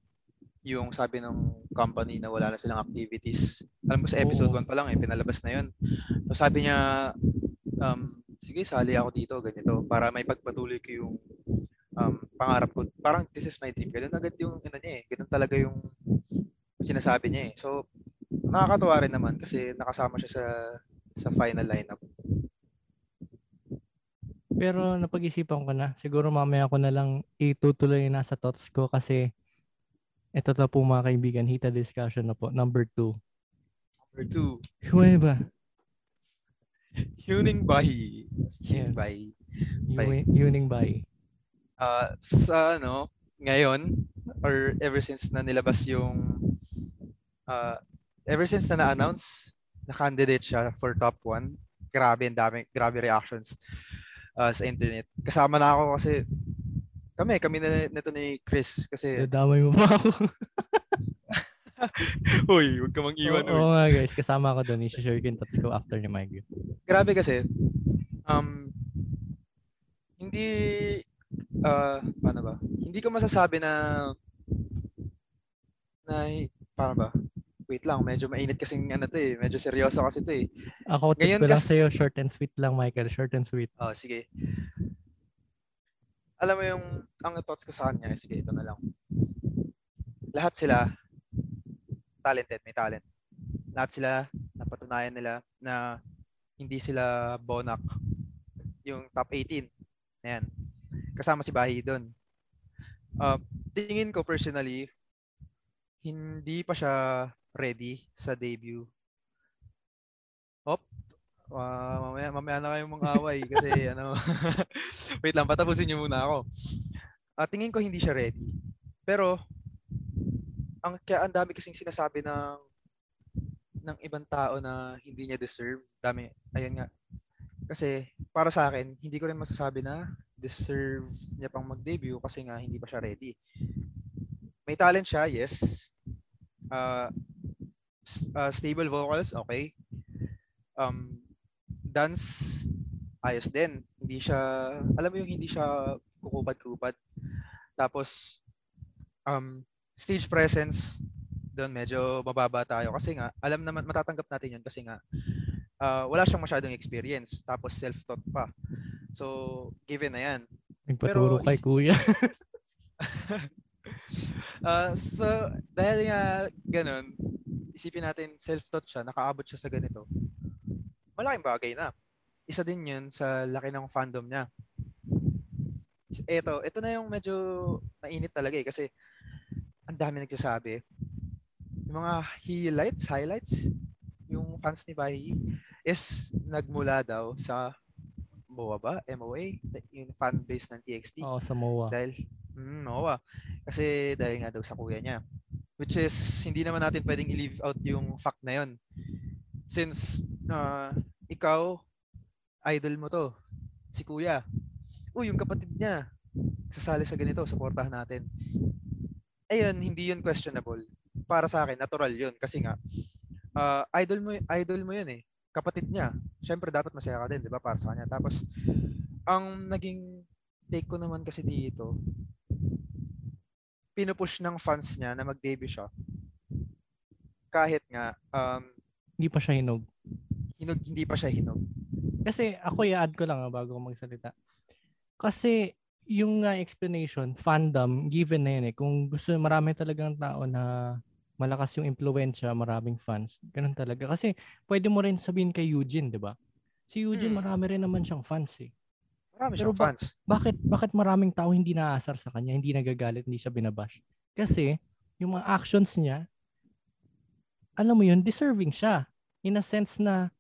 yung sabi ng company na wala na silang activities. Alam mo sa episode 1 pa lang eh, pinalabas na yun. So sabi niya, um, sige, sali ako dito, ganito, para may pagpatuloy ko yung um, pangarap ko. Parang this is my dream. Ganun agad yung, ano niya eh, ganun talaga yung sinasabi niya eh. So, nakakatuwa rin naman kasi nakasama siya sa sa final lineup. Pero napag-isipan ko na, siguro mamaya ko na lang itutuloy na sa thoughts ko kasi ito na po mga kaibigan, hita discussion na po. Number two. Number two, Huwag ba? Huning Bahi. Yeah. Huning Bahi. Yun- Yuning Bai. Uh, sa ano, ngayon, or ever since na nilabas yung, uh, ever since na na-announce na candidate siya for top 1, grabe, ang dami, grabe reactions uh, sa internet. Kasama na ako kasi, kami, kami na nito ni Chris kasi, Dadamay mo pa ako. uy, huwag ka mang iwan, Oo oo nga guys, kasama ako doon. I-share ko yung thoughts ko after ni Mike. Grabe kasi, um, hindi, uh, paano ba? Hindi ko masasabi na, na, paano ba? Wait lang, medyo mainit kasing ano to eh. Medyo seryoso kasi to eh. Ako, Ngayon ko lang kasi- sa'yo, short and sweet lang, Michael. Short and sweet. Oh, sige. Alam mo yung, ang thoughts ko sa kanya, eh, sige, ito na lang. Lahat sila, talented, may talent. Lahat sila, napatunayan nila na hindi sila bonak. Yung top 18. Ayan. Kasama si Bahi doon. Uh, tingin ko personally, hindi pa siya ready sa debut. Hop. Ah, mamaya, mamaya na kayong mga away kasi ano. Wait lang, patapusin niyo muna ako. Ah, tingin ko hindi siya ready. Pero ang kaya ang dami kasing sinasabi ng ng ibang tao na hindi niya deserve. Dami, ayun nga. Kasi para sa akin, hindi ko rin masasabi na deserve niya pang mag-debut kasi nga hindi pa siya ready. May talent siya, yes. Uh, uh, stable vocals, okay. Um, dance, ayos din. Hindi siya, alam mo yung hindi siya kukupad-kupad. Tapos, um, stage presence, doon medyo mababa tayo. Kasi nga, alam naman, matatanggap natin yun kasi nga, uh, wala siyang masyadong experience. Tapos self-taught pa. So, given na yan. Nagpaturo Pero kay kuya. Uh, so, dahil nga ganun, isipin natin self-taught siya, nakaabot siya sa ganito. Malaking bagay na. Isa din yun sa laki ng fandom niya. Eto, ito na yung medyo mainit talaga eh kasi ang dami nagsasabi. Yung mga highlights, highlights, yung fans ni Bahi is nagmula daw sa MOA ba? MOA? Yung fan base ng TXT. Oo, sa MOA. Dahil, mm, oo ah. Kasi dahil nga daw sa kuya niya. Which is, hindi naman natin pwedeng i-leave out yung fact na yon Since, ah, ikaw, idol mo to, si kuya. Uy, yung kapatid niya, sasali sa ganito, supportahan natin. Ayun, hindi yun questionable. Para sa akin, natural yun. Kasi nga, ah, idol mo, idol mo yun eh. Kapatid niya. Siyempre, dapat masaya ka din, di ba? Para sa kanya. Tapos, ang naging take ko naman kasi dito, pinupush ng fans niya na mag-debut siya. Kahit nga, um, Hindi pa siya hinog. hinog, hindi pa siya hinog. Kasi ako i-add ko lang ah, bago magsalita. Kasi yung nga explanation, fandom, given na yun eh. Kung gusto, marami talagang tao na malakas yung impluensya, maraming fans. Ganun talaga. Kasi pwede mo rin sabihin kay Eugene, di ba? Si Eugene, Hmm. marami rin naman siyang fans eh. Marami Pero siyang ba- fans. Bakit, bakit maraming tao hindi naaasar sa kanya, hindi nagagalit, hindi siya binabash? Kasi yung mga actions niya, alam mo yun, deserving siya. In a sense na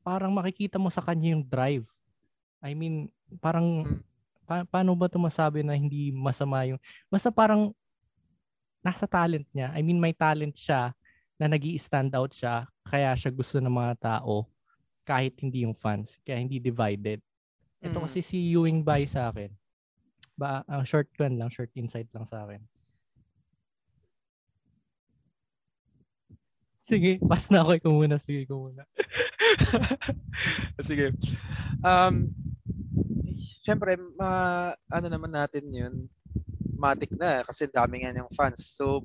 parang makikita mo sa kanya yung drive. I mean, parang Mm. pa- paano ba ito masabi na hindi masama yung basta parang nasa talent niya. I mean, may talent siya na nag stand out siya kaya siya gusto ng mga tao kahit hindi yung fans. Kaya hindi divided. Ito Mm. kasi si Ewing Bai sa akin. Ba, ang short kan lang, short insight lang sa akin. Sige, pass na ako. Ikaw muna. Sige, ikaw muna. Sige. Um, Siyempre, ma, ano naman natin yun, matik na kasi dami nga niyang fans. So,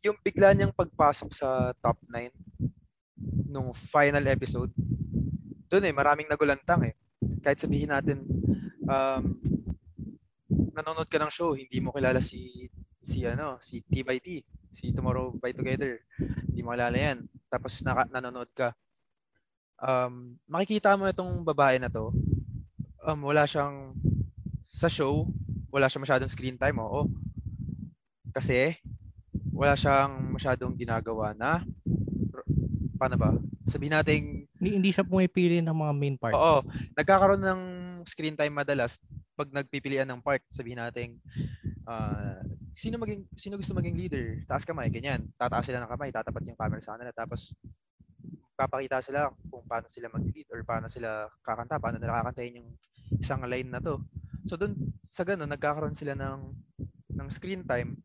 yung bigla niyang pagpasok sa top 9 nung final episode, doon eh, maraming nagulantang eh. Kahit sabihin natin, um, nanonood ka ng show, hindi mo kilala si si ano, si T by T, si Tomorrow by Together. Hindi mo kilala yan. Tapos naka, nanonood ka. Um, makikita mo itong babae na to. Um, wala siyang sa show, wala siyang masyadong screen time, oo. Kasi wala siyang masyadong ginagawa na paano ba? Sabihin natin Hindi, hindi siya pumipili ng mga main part. Oo, nagkakaroon ng screen time madalas pag nagpipilian ng part. Sabihin natin, ah, sino maging sino gusto maging leader? Taas kamay, ganyan. Tataas sila ng kamay, tatapat yung camera sa kanila tapos papakita sila kung paano sila mag-lead or paano sila kakanta, paano nila kakantahin yung isang line na to. So doon sa ganun nagkakaroon sila ng ng screen time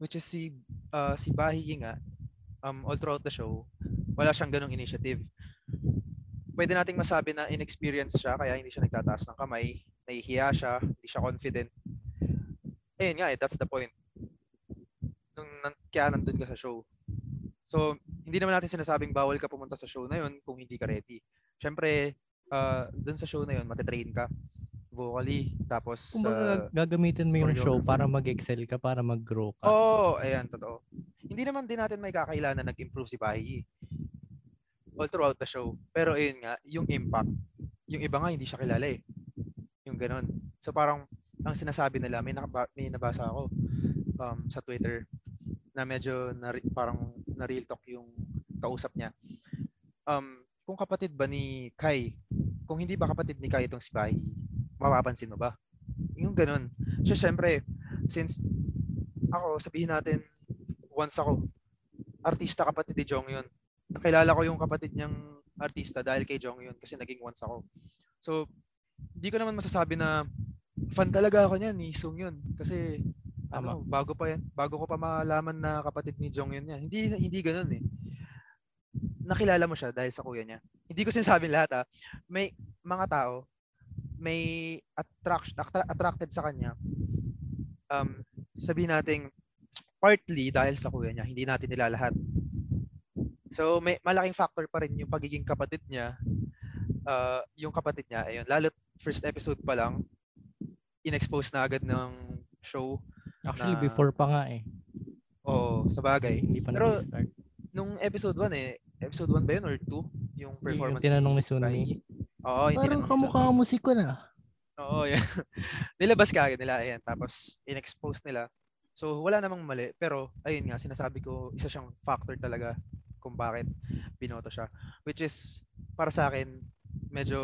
which is si ah, si Bahi nga um all throughout the show wala siyang ganong initiative pwede nating masabi na inexperienced siya kaya hindi siya nagtataas ng kamay, nahihiya siya, hindi siya confident. Ayun nga eh, that's the point. Nung kaya nandun ka sa show. So, hindi naman natin sinasabing bawal ka pumunta sa show na yun kung hindi ka ready. Siyempre, uh, dun sa show na yun, matitrain ka vocally, tapos Kumbaga, uh, gagamitin mo yung show para mag-excel ka, para mag-grow ka. Oo, oh, ayan, totoo. Hindi naman din natin may kakailan na nag-improve si Bahi. All throughout the show. Pero ayun nga, yung impact, yung iba nga hindi siya kilala eh. Yung ganun. So parang, ang sinasabi nila, may, nakaba, may nabasa ako um, sa Twitter na medyo na, parang na real talk yung kausap niya. Um, kung kapatid ba ni Kai, kung hindi ba kapatid ni Kai itong si Bahi, mapapansin mo ba? Yung ganun. Siya syempre, since ako, sabihin natin, once ako, artista kapatid ni Jong yun. Nakilala ko yung kapatid niyang artista dahil kay Jong yun kasi naging once ako. So, di ko naman masasabi na fan talaga ako niyan, ni Sung yun. Kasi, Tama. ano, bago pa yan, bago ko pa malaman na kapatid ni Jong yun yan. Hindi, hindi ganun eh. Nakilala mo siya dahil sa kuya niya. Hindi ko sinasabing lahat ah. May mga tao, may attract, attra- attracted sa kanya. Um, sabihin nating partly dahil sa kuya niya, hindi natin nila lahat. So may malaking factor pa rin yung pagiging kapatid niya. Uh, yung kapatid niya, ayun, lalo first episode pa lang, inexpose na agad ng show. Actually, na- before pa nga eh. Oo, sa bagay. Hindi pa Pero- nag-start. Nung episode 1 eh, episode 1 ba yun or 2? Yung performance tinanong ni Sunmi. Oo, yung Parang kamukha mo si Kun ah. Oo, yan. Nilabas ka agad nila, ayan. Tapos, in-expose nila. So, wala namang mali. Pero, ayun nga, sinasabi ko, isa siyang factor talaga kung bakit binoto siya. Which is, para sa akin, medyo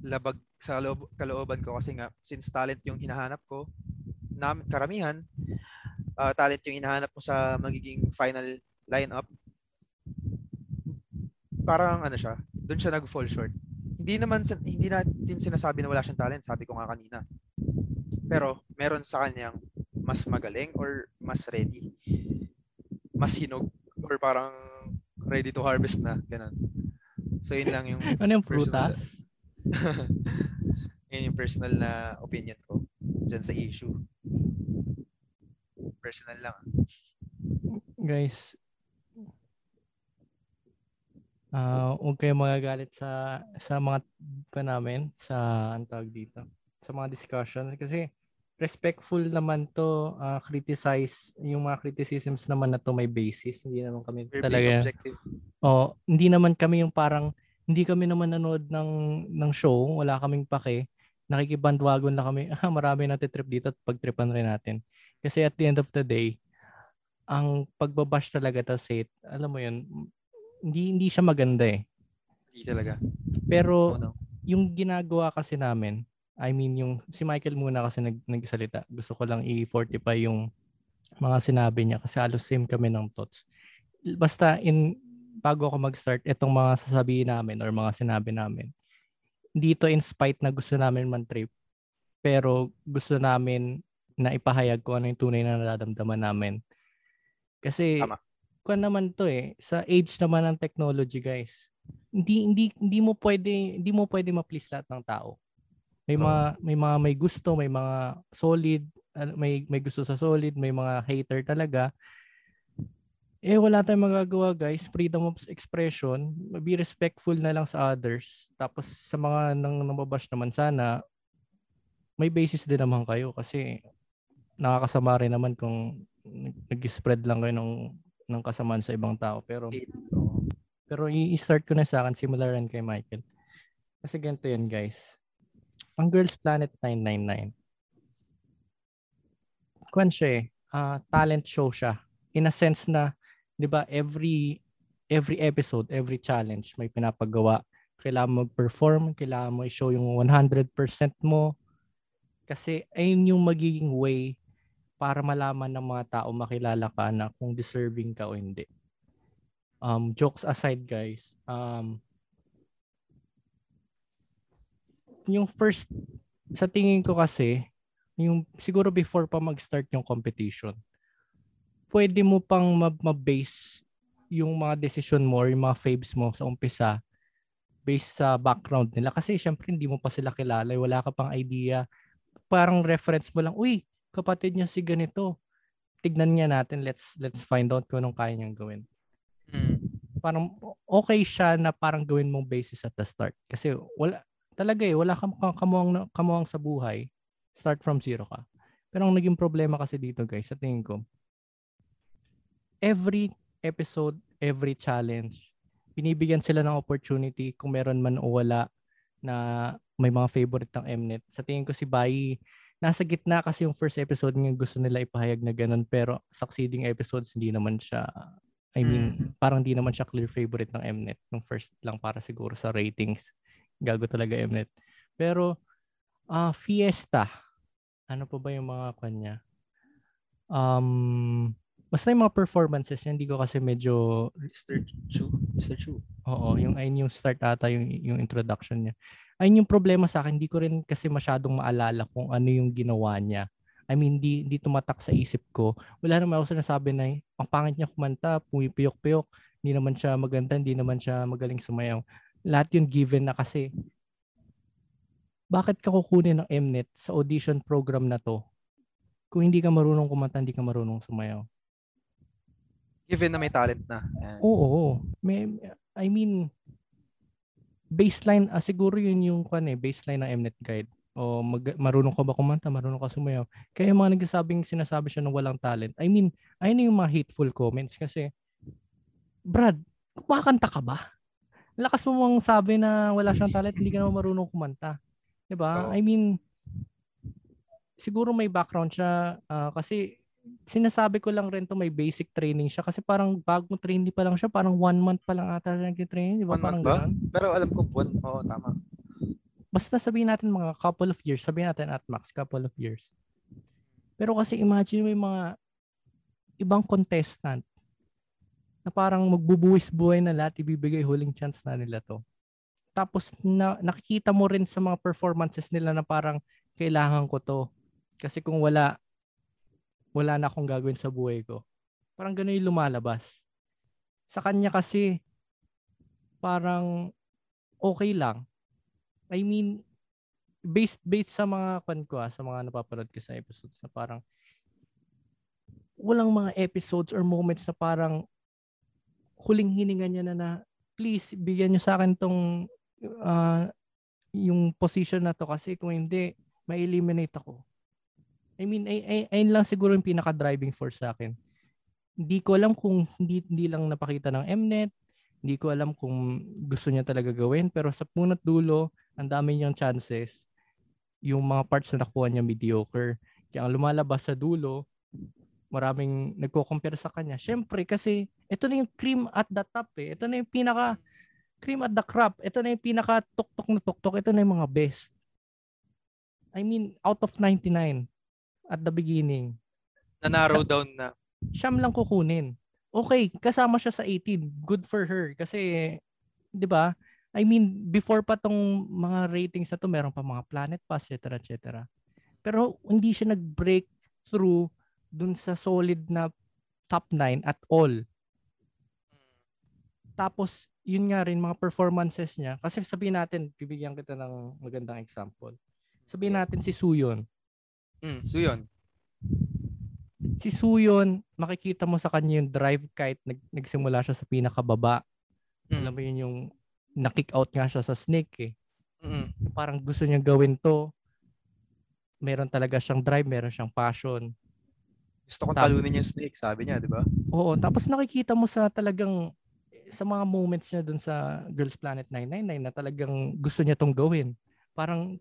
labag sa loob, kalooban ko kasi nga, since talent yung hinahanap ko, na, karamihan, ah, talent yung hinahanap mo sa magiging final lineup, parang ano siya, doon siya nag-fall short hindi naman hindi natin sinasabi na wala siyang talent, sabi ko nga kanina. Pero meron sa kanyang mas magaling or mas ready. Mas hinog or parang ready to harvest na, ganun. So yun lang yung Ano yung prutas? yun yung personal na opinion ko dyan sa issue. Personal lang. Guys, ah huwag kayo magagalit sa sa mga pa namin sa ang tawag dito sa mga discussions kasi respectful naman to ah, criticize yung mga criticisms naman na to may basis. Hindi naman kami We're talaga objective. oh hindi naman kami yung parang hindi kami naman nanood ng ng show. Wala kaming pake. Nakikibandwagon na kami. Ah marami natitrip dito at pagtripan rin natin. Kasi at the end of the day ang pagbabash talaga ta set alam mo yun hindi hindi siya maganda eh Hindi talaga. pero No, no. yung ginagawa kasi namin I mean yung si Michael muna kasi nag, nagsalita gusto ko lang i-fortify yung mga sinabi niya kasi halos same kami ng thoughts basta in bago ako mag-start itong mga sasabihin namin or mga sinabi namin dito in spite na gusto namin man trip. Pero gusto namin na ipahayag ko ano yung tunay na nararamdaman namin. Kasi Tama. Kung naman to eh, sa age naman ng technology guys, hindi hindi hindi mo pwede hindi mo pwede ma-please lahat ng tao. May mga may mga may gusto, may mga solid, may may gusto sa solid, may mga hater talaga. Eh wala tayong magagawa guys, freedom of expression, be respectful na lang sa others. Tapos sa mga nang nababash naman sana may basis din naman kayo kasi nakakasama rin naman kung nag- nag-spread lang kayo ng ng kasamaan sa ibang tao. Pero pero i-start ko na sa akin, similar rin kay Michael. Kasi ganito yan, guys. Ang Girls Planet 999. Kwan siya eh. ah, talent show siya. In a sense na, di ba, every every episode, every challenge, may pinapagawa. Kailangan mo mag-perform, kailangan mo i-show yung 100% mo. Kasi ayun yung magiging way para malaman ng mga tao makilala ka na kung deserving ka o hindi um, jokes aside guys, um, yung first, sa tingin ko kasi, yung siguro before pa mag-start yung competition, pwede mo pang ma- ma-base yung mga decision mo or yung mga faves mo sa umpisa based sa background nila. Kasi syempre hindi mo pa sila kilala, wala ka pang idea. Parang reference mo lang, uy, kapatid niya si ganito. Tignan niya natin, let's let's find out kung anong kaya niyang gawin Mm. parang okay siya na parang gawin mong basis at the start. Kasi wala, talaga eh, wala kang kamuang, kamuang sa buhay. Start from zero ka. Pero ang naging problema kasi dito guys, sa tingin ko, every episode, every challenge, binibigyan sila ng opportunity kung meron man o wala na may mga favorite ng Mnet. Sa tingin ko si Bai, nasa gitna kasi yung first episode niya gusto nila ipahayag na ganun pero succeeding episodes hindi naman siya I mean, parang di naman siya clear favorite ng Mnet nung first lang para siguro sa ratings. Gago talaga Mnet. Pero ah Fiesta. Ano pa ba yung mga kanya? Um basta yung mga performances niya, hindi ko kasi medyo Mr. Chu. Mr. Chu. Oo, yung ayun yung start ata yung yung introduction niya. Ayun yung problema sa akin, hindi ko rin kasi masyadong maalala kung ano yung ginawa niya. I mean, di, di tumatak sa isip ko. Wala naman ako sinasabi na ang pangit niya kumanta, pumipiyok-piyok, hindi naman siya maganda, hindi naman siya magaling sumayaw. Lahat yun given na kasi bakit ka kukunin ng Mnet sa audition program na to kung hindi ka marunong kumanta, hindi ka marunong sumayaw? Given na may talent na. Ayan. Oo. May, I mean, baseline, ah, siguro yun yung kan eh, baseline ng Mnet Guide. O mag, marunong ka ba kumanta, marunong ka sumayaw. Kaya yung mga nagsasabing sinasabi siya ng walang talent. I mean, ayun yung mga hateful comments kasi, Brad, kumakanta ka ba? Lakas mo mong sabi na wala siyang talent, hindi ka naman marunong kumanta. 'Di ba? Oo. I mean, siguro may background siya ah, kasi sinasabi ko lang rin to may basic training siya kasi parang bagong trainee pa lang siya, parang one month pa lang ata siya nag-train, di ba? One Parang ba? ganun. Pero alam ko buwan. Oo, tama. Basta sabihin natin mga couple of years, sabihin natin at max couple of years. Pero kasi imagine may mga ibang contestant na parang magbubuwis buhay na lahat, ibibigay huling chance na nila to. Tapos na, nakikita mo rin sa mga performances nila na parang kailangan ko to. Kasi kung wala, wala na akong gagawin sa buhay ko. Parang ganun yung lumalabas. Sa kanya kasi, parang okay lang. I mean, based based sa mga kwan ko ah, sa mga napapanood ko sa episodes na parang walang mga episodes or moments na parang huling hininga niya na na please bigyan niyo sa akin tong ah, yung position na to kasi kung hindi ma-eliminate ako. I mean, ay, ay, ayun lang siguro yung pinaka-driving force sa akin. Hindi ko alam kung hindi, hindi lang napakita ng Mnet, hindi ko alam kung gusto niya talaga gawin, pero sa punot dulo, ang dami niyang chances, yung mga parts na nakuha niya mediocre. Kaya ang lumalabas sa dulo, maraming nagko-compare sa kanya. Siyempre, kasi ito na yung cream at the top eh. Ito na yung pinaka cream at the crop. Ito na yung pinaka tuktok na tuktok. Ito na yung mga best. I mean, out of 99 at the beginning, Na-narrow down na. siyam lang kukunin. Okay, kasama siya sa 18. Good for her. Kasi, di ba, I mean, before pa tong mga ratings na to, meron pa mga Planet Pass, etc. etc. Pero hindi siya nag-break through dun sa solid na top 9 at all. Tapos, yun nga rin, mga performances niya. Kasi sabihin natin, bibigyan kita ng magandang example. Sabihin natin si Suyon. Mm, Suyon. Si Suyon, makikita mo sa kanya yung drive kahit nag, nagsimula siya sa pinakababa. Mm. Alam mo yun yung na-kick out nga siya sa snake eh. Mm. Parang gusto niya gawin to. Meron talaga siyang drive, meron siyang passion. Gusto kong Tap- talunin yung snake, sabi niya, di ba? Oo, tapos nakikita mo sa talagang sa mga moments niya dun sa Girls Planet 999 na talagang gusto niya tong gawin. Parang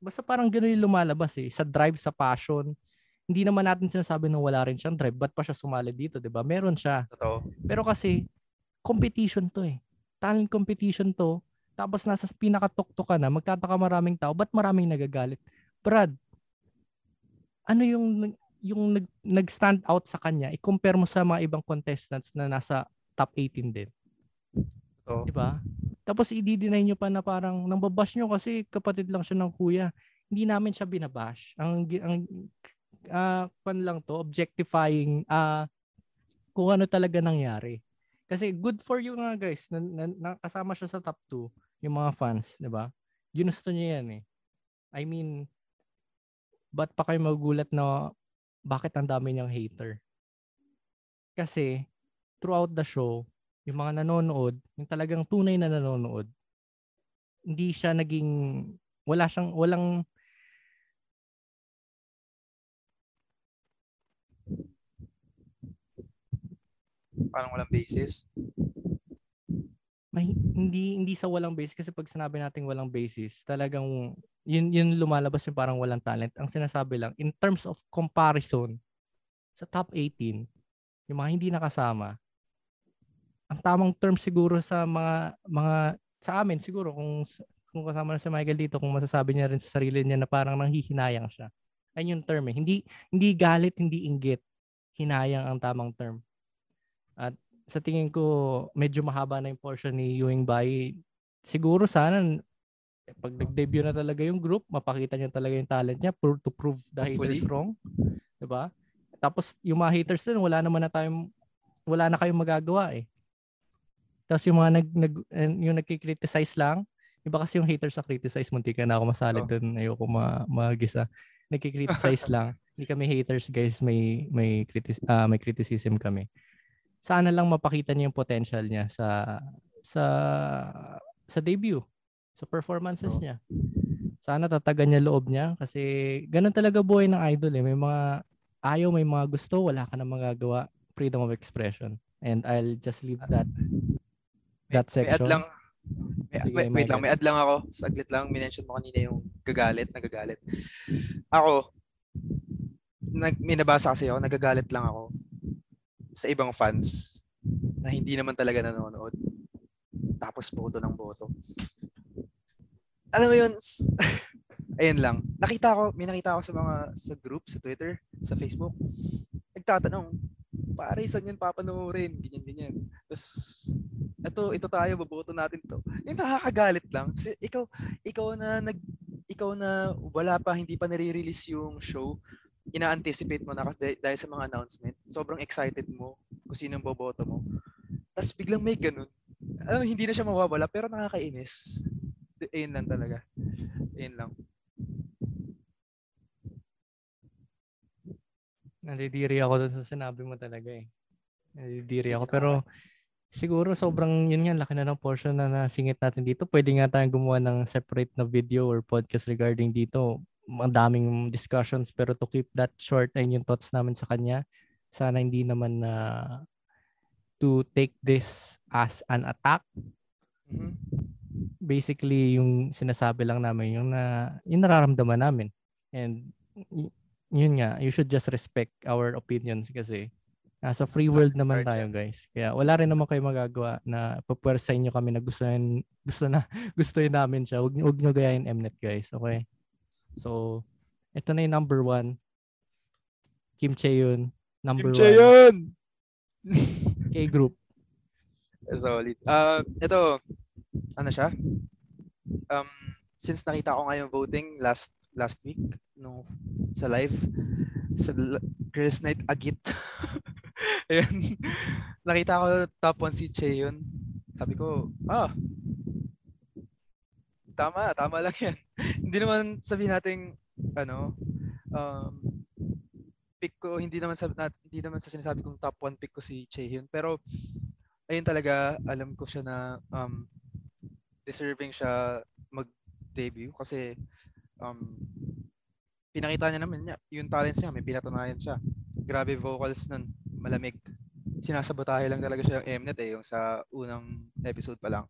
basta parang gano'n yung lumalabas eh. Sa drive, sa passion. Hindi naman natin sinasabi na wala rin siyang drive. Ba't pa siya sumali dito, di ba? Meron siya. Totoo. Pero kasi, competition to eh. Talent competition to. Tapos nasa pinakatukto ka na, magtataka maraming tao, ba't maraming nagagalit? Brad, ano yung yung nag, nag-stand out sa kanya, i-compare mo sa mga ibang contestants na nasa top 18 din. Totoo. Di ba? Tapos i-deny nyo pa na parang nang babash nyo kasi kapatid lang siya ng kuya. Hindi namin siya binabash. Ang ang ah pan lang to, objectifying ah kung ano talaga nangyari. Kasi good for you nga guys, na, na, nakasama siya sa top 2, yung mga fans, di ba? Ginusto niya yan eh. I mean, ba't pa kayo magulat na bakit ang dami niyang hater? Kasi throughout the show, yung mga nanonood, yung talagang tunay na nanonood, hindi siya naging wala siyang walang Parang walang basis. may, hindi hindi sa walang basis kasi pag sinabi nating walang basis, talagang yun yun lumalabas yung parang walang talent. Ang sinasabi lang in terms of comparison sa top 18, yung mga hindi nakasama, ang tamang term siguro sa mga mga sa amin siguro kung kung kasama na si Michael dito kung masasabi niya rin sa sarili niya na parang nanghihinayang siya. Ayun yung term eh. Hindi hindi galit, hindi inggit. Hinayang ang tamang term. At sa tingin ko medyo mahaba na yung portion ni Ewing Bai. Siguro sana pag nag-debut na talaga yung group, mapakita niya talaga yung talent niya pro- to prove the haters Hopefully. wrong. 'Di ba? Tapos yung mga haters din wala naman na tayong wala na kayong magagawa eh. Tapos yung mga nag, nag eh, yung nagki-criticize lang, iba kasi yung haters sa criticize, munti ka na ako masali Oh. doon, ayoko ma magisa. Nagki-criticize lang. Hindi kami haters, guys, may may critis ah, may criticism kami. Sana lang mapakita niya yung potential niya sa sa sa debut, sa performances Oh. niya. Sana tatagan niya loob niya kasi ganun talaga buhay ng idol eh. May mga ayaw, may mga gusto, wala ka na magagawa. Freedom of expression. And I'll just leave that that May section. lang. May, Sige, may- wait lang, may add lang ako. Saglit lang, minention mo kanina yung gagalit, nagagalit. Ako, nag, may nabasa kasi ako, nagagalit lang ako sa ibang fans na hindi naman talaga nanonood. Tapos boto ng boto. Alam mo yun, ayun lang. Nakita ko, may nakita ako sa mga, sa group, sa Twitter, sa Facebook. Nagtatanong, pare, saan yan papanoorin? Ganyan, ganyan. Tapos, ito, ito tayo, baboto natin to. Yung nakakagalit lang. Si, ikaw, ikaw na nag, ikaw na wala pa, hindi pa nare-release yung show, ina-anticipate mo na kasi dahil sa mga announcement. Sobrang excited mo kung sino boboto mo. Tapos biglang may ganun. Alam hindi na siya mawawala, pero nakakainis. Ayun lang talaga. Ayun lang. Nandidiri ako dun sa sinabi mo talaga eh. Nandidiri ako. Pero siguro sobrang yun nga, laki na ng portion na nasingit natin dito. Pwede nga tayong gumawa ng separate na video or podcast regarding dito. Ang daming discussions pero to keep that short ay yung thoughts namin sa kanya. Sana hindi naman na to take this as an attack. Mhm. Basically, yung sinasabi lang namin, yung, na, yung nararamdaman namin. And y- yun nga, you should just respect our opinions kasi nasa free world naman tayo guys. Kaya wala rin naman kayo magagawa na papwersahin nyo kami na gusto, yun, gusto na gusto yun namin siya. Huwag, nyo- huwag nyo gayahin Mnet guys. Okay? So, ito na yung number one. Kim Chaeyoon. Number Kim one. Chaeyoon! K-group. Solid. Ah, ito, ano siya? Um, since nakita ko nga yung voting last last week no sa live sa Girls Night Agit. Ayun. nakita ko top 1 si Cheon. Sabi ko, ah, tama, tama lang yan. hindi naman sabihin natin, ano, um, pick ko, hindi naman sa, not, hindi naman sa sinasabi kong top 1 pick ko si Chehyun. Pero, ayun talaga, alam ko siya na um, deserving siya mag-debut kasi um, pinakita niya naman niya, yung talents niya, may pinatunayan siya. Grabe vocals nun, malamig. Sinasabotahe lang talaga siya yung Mnet eh, yung sa unang episode pa lang.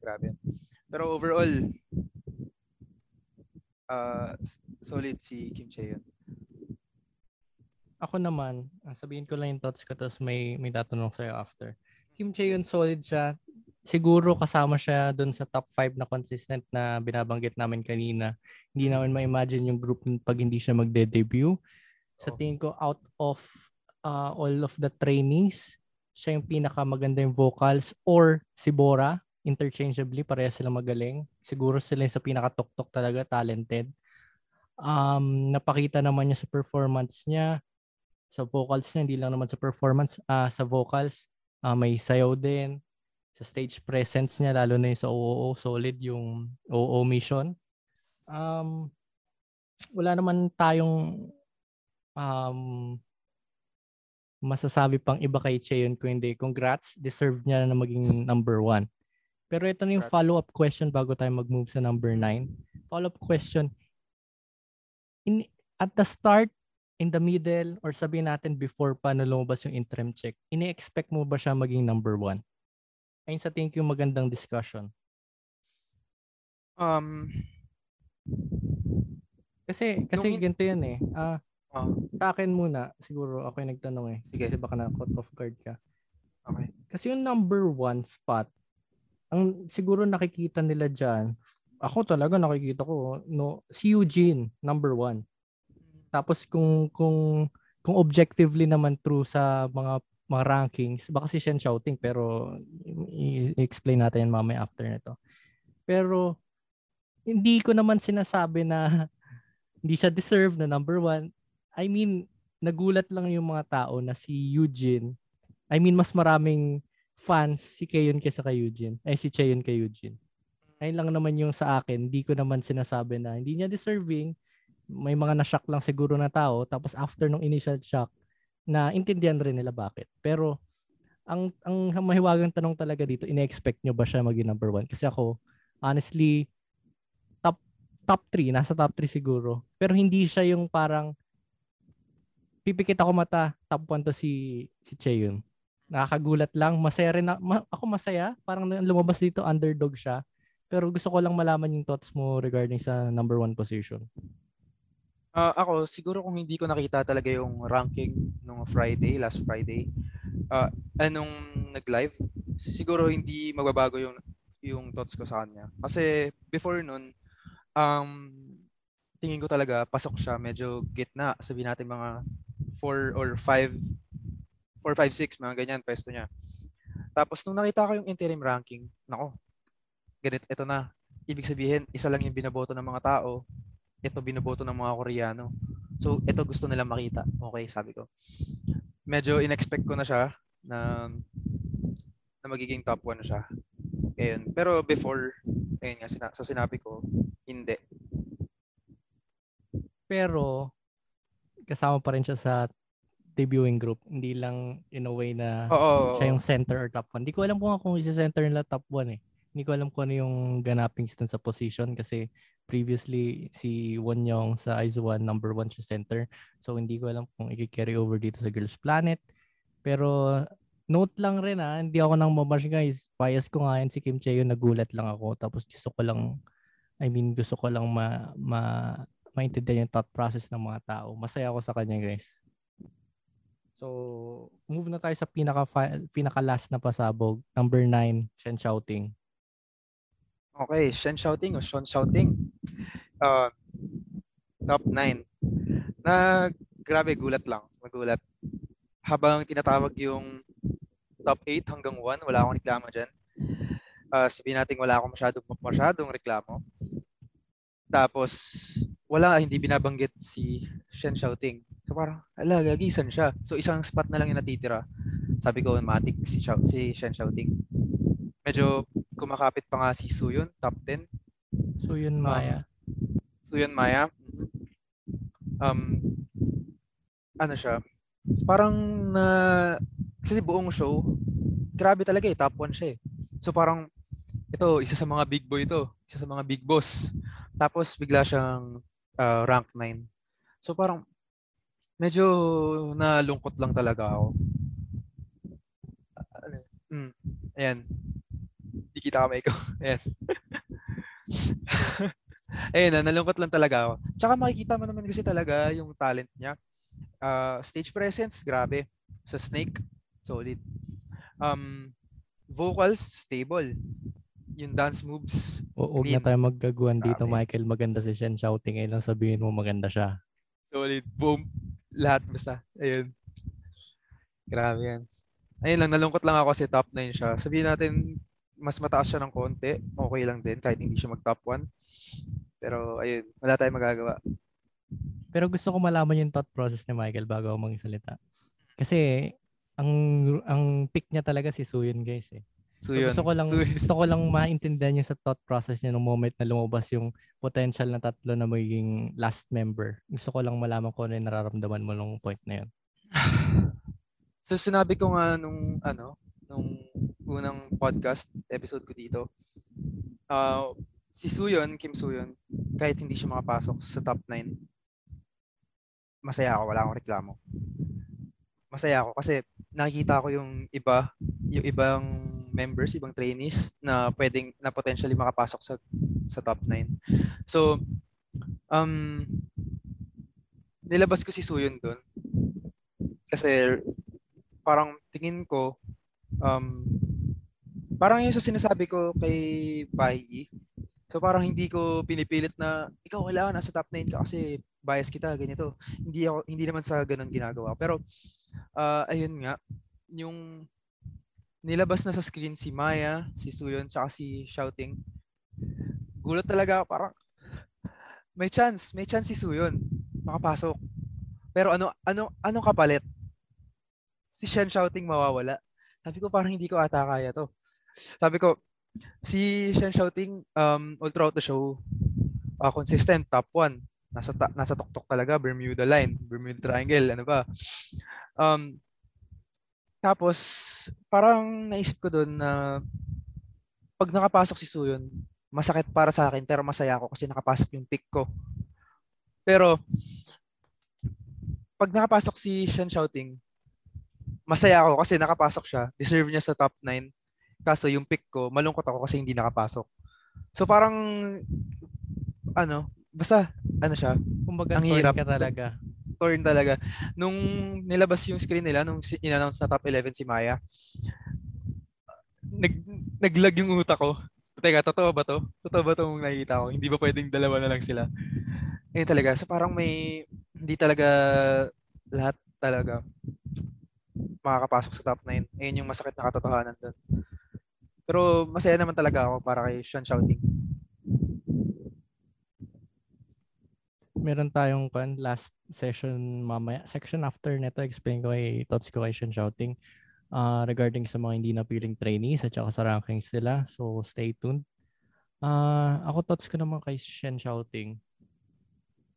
Grabe. Pero overall, uh, solid si Kim Chaeyon. Ako naman, sabihin ko lang yung thoughts ko tapos may, may tatanong sa'yo after. Kim Chaeyon solid siya. Siguro kasama siya doon sa top 5 na consistent na binabanggit namin kanina. Hindi naman ma-imagine yung group pag hindi siya magde-debut. Sa tingin ko, out of uh, all of the trainees, siya yung pinakamaganda yung vocals or si Bora interchangeably, parehas sila magaling. Siguro sila yung sa pinakatuktok talaga, talented. Um, napakita naman niya sa performance niya, sa vocals niya, hindi lang naman sa performance, uh, sa vocals, uh, may sayaw din, sa stage presence niya, lalo na yung sa OOO, solid yung OOO mission. Um, wala naman tayong um, masasabi pang iba kay Cheon kung hindi. Congrats, deserve niya na maging number one. Pero ito na yung follow-up question bago tayo mag-move sa number 9. Follow-up question. In, at the start, in the middle, or sabihin natin before pa na lumabas yung interim check, ini-expect mo ba siya maging number 1? Ayun sa tingin ko yung magandang discussion. Um, kasi kasi nung, ganito yan eh. Uh, uh, sa akin muna, siguro ako yung nagtanong eh. Sige. Kasi baka na caught off guard ka. Okay. Kasi yung number one spot, ang siguro nakikita nila diyan, ako talaga nakikita ko no si Eugene number one. Tapos kung kung kung objectively naman true sa mga mga rankings, baka si Shen shouting pero i-explain natin yan mamaya after nito. Pero hindi ko naman sinasabi na hindi siya deserve na number one. I mean, nagulat lang yung mga tao na si Eugene, I mean, mas maraming fans si Kayon kaysa kay Eugene. Ay, si Cheon kay Eugene. Ayun lang naman yung sa akin. Hindi ko naman sinasabi na hindi niya deserving. May mga na-shock lang siguro na tao. Tapos after nung initial shock, na intindihan rin nila bakit. Pero ang ang mahiwagang tanong talaga dito, ina-expect nyo ba siya maging number one? Kasi ako, honestly, top top 3, nasa top 3 siguro. Pero hindi siya yung parang pipikit ako mata, top 1 to si si Cheon nakakagulat lang. Masaya rin na, ma, ako masaya. Parang lumabas dito underdog siya. Pero gusto ko lang malaman yung thoughts mo regarding sa number one position. Uh, ako, siguro kung hindi ko nakita talaga yung ranking nung Friday, last Friday, uh, anong nag-live, siguro hindi magbabago yung yung thoughts ko sa kanya. Kasi before nun, um, tingin ko talaga pasok siya, medyo gitna, sabihin natin mga 4 or 5 4, 5, 6, mga ganyan, pwesto niya. Tapos nung nakita ko yung interim ranking, nako, ganit, ito na. Ibig sabihin, isa lang yung binaboto ng mga tao, ito binaboto ng mga Koreano. So, ito gusto nila makita. Okay, sabi ko. Medyo inexpect ko na siya na, na magiging top 1 siya. Ayun. Pero before, ayun nga, sina- sa sinabi ko, hindi. Pero, kasama pa rin siya sa debuting group. Hindi lang in a way na Oo, siya yung center or top 1. Hindi ko alam kung kung isa-center nila top 1 eh. Hindi ko alam kung ano yung ganapings dun sa position kasi previously si Won Young sa IZ1 number 1 siya center. So hindi ko alam kung i-carry over dito sa Girls Planet. Pero note lang rin ah, hindi ako nang mabash guys. Bias ko nga yan si Kim Chae nagulat lang ako. Tapos gusto ko lang, I mean gusto ko lang ma, ma maintindihan yung thought process ng mga tao. Masaya ako sa kanya guys. So, move na tayo sa pinaka pinaka last na pasabog, number 9, Shen Shouting. Okay, Shen Shouting o Sean Shouting. Uh, top 9. Na grabe gulat lang, magulat. Habang tinatawag yung top 8 hanggang 1, wala akong reklamo diyan. uh, sabihin natin wala akong masyadong, masyadong reklamo. Tapos, wala, hindi binabanggit si Shen Shouting. So parang, ala, gagisan siya. So isang spot na lang yung natitira. Sabi ko, matik si, Xiao, si Shen Shouting. Medyo kumakapit pa nga si Suyon, top 10. Suyon Maya. Um, Suyon Maya. Mm-hmm. Um, ano siya? Parang na, uh, kasi buong show, grabe talaga eh, top 1 siya eh. So parang, ito, isa sa mga big boy ito. Isa sa mga big boss. Tapos bigla siyang uh, rank 9. So parang medyo nalungkot lang talaga ako. Uh, mm, ayan. Hindi kita kamay ko. Ayan. Ayun na, nalungkot lang talaga ako. Tsaka makikita mo naman kasi talaga yung talent niya. Uh, stage presence, grabe. Sa Snake, solid. Um, vocals, stable yung dance moves. O, huwag na tayo maggaguan dito, Grabe. Michael. Maganda si Shen shouting. Ngayon lang sabihin mo maganda siya. Solid. Boom. Lahat basta. Ayun. Grabe yan. Ayun lang, nalungkot lang ako kasi top 9 siya. Sabihin natin, mas mataas siya ng konti. Okay lang din kahit hindi siya mag top 1. Pero ayun, wala tayong magagawa. Pero gusto ko malaman yung thought process ni Michael bago ako magsalita. Kasi ang ang pick niya talaga si Suyon guys eh. So, so gusto ko lang so, gusto ko lang maintindihan yung sa thought process niya nung moment na lumabas yung potential na tatlo na magiging last member. Gusto ko lang malaman ko ano yung nararamdaman mo nung point na yun. So sinabi ko nga nung ano, nung unang podcast episode ko dito. Uh, si Suyon, Kim Suyon, kahit hindi siya makapasok sa top 9, masaya ako, wala akong reklamo. Masaya ako kasi nakikita ko yung iba, yung ibang members, ibang trainees na pwedeng na potentially makapasok sa sa top 9. So um nilabas ko si Suyon doon. Kasi parang tingin ko um parang yung sa sinasabi ko kay Pai So parang hindi ko pinipilit na ikaw wala nasa top 9 ka kasi bias kita ganito. Hindi ako hindi naman sa ganun ginagawa. Pero uh, ayun nga yung nilabas na sa screen si Maya, si Suyon, tsaka si Shouting. Gulat talaga parang may chance, may chance si Suyon makapasok. Pero ano ano anong kapalit? Si Shen Shouting mawawala. Sabi ko parang hindi ko ata kaya to. Sabi ko si Shen Shouting um all throughout the show uh, consistent top 1. Nasa ta- nasa tuktok talaga Bermuda line, Bermuda triangle, ano ba? Um tapos, parang naisip ko doon na pag nakapasok si Suyon, masakit para sa akin pero masaya ako kasi nakapasok yung pick ko. Pero, pag nakapasok si Shen Shouting, masaya ako kasi nakapasok siya. Deserve niya sa top 9. Kaso yung pick ko, malungkot ako kasi hindi nakapasok. So parang, ano, basta, ano siya, Kumbaga, ang hirap ka talaga torn talaga. Nung nilabas yung screen nila, nung in-announce na top 11 si Maya, nag, naglag yung utak ko. Teka, totoo ba to? Totoo ba itong nakikita ko? Hindi ba pwedeng dalawa na lang sila? Ayun talaga. So parang may, hindi talaga lahat talaga makakapasok sa top 9. Ayun yung masakit na katotohanan doon. Pero masaya naman talaga ako para kay Sean Shouting. Meron tayong kan last session mamaya. Section after neto explain ko kay thoughts ko kay Shouting uh, regarding sa mga hindi napiling trainees at saka sa rankings nila. So stay tuned. Uh, ako thoughts ko naman kay Shen Shouting.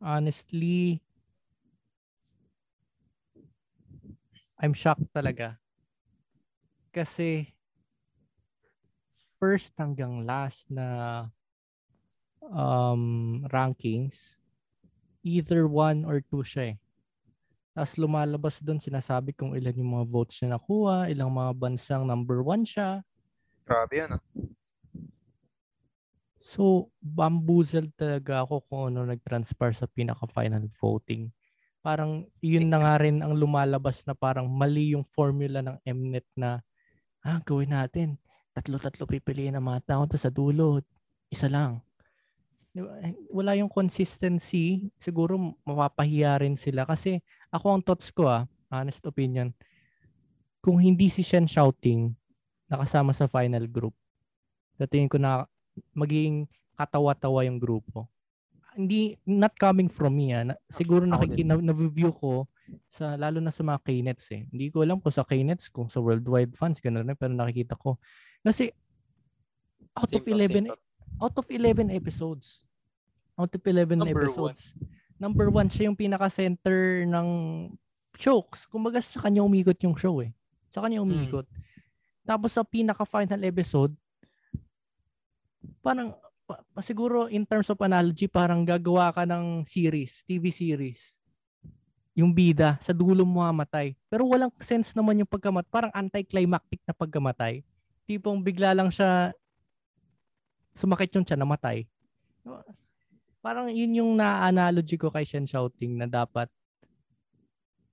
Honestly, I'm shocked talaga. Kasi first hanggang last na um, rankings, either one or two siya eh. Tapos lumalabas doon, sinasabi kung ilan yung mga votes niya nakuha, ilang mga bansang number one siya. Grabe yan ah. So, bamboozled talaga ako kung ano nag-transfer sa pinaka-final voting. Parang yun na nga rin ang lumalabas na parang mali yung formula ng Mnet na ah, gawin natin. Tatlo-tatlo pipiliin ang mga tao sa dulo. Isa lang wala yung consistency, siguro mapapahiya rin sila. Kasi ako ang thoughts ko ah, honest opinion, kung hindi si Shen shouting nakasama sa final group, sa tingin ko na magiging katawa-tawa yung grupo. Hindi, not coming from me. Ah. Siguro nakiki, na, na-review ko sa lalo na sa mga Knets eh. Hindi ko alam kung sa Knets, kung sa worldwide fans, gano'n rin, pero nakikita ko. Kasi out Same of thought, same 11 out of 11 episodes. Out of 11 Number episodes. Number one, siya yung pinaka-center ng jokes. Kumbaga sa kanya umikot yung show eh. Sa kanya umikot. Tapos sa pinaka-final episode, parang pa, pa- siguro in terms of analogy, parang gagawa ka ng series, TV series. Yung bida, sa dulo mo mamatay. Pero walang sense naman yung pagkamat. Parang anticlimactic na pagkamatay. Tipong bigla lang siya sumakit yung tiyan, namatay. Parang yun yung na-analogy ko kay Shen Shouting na dapat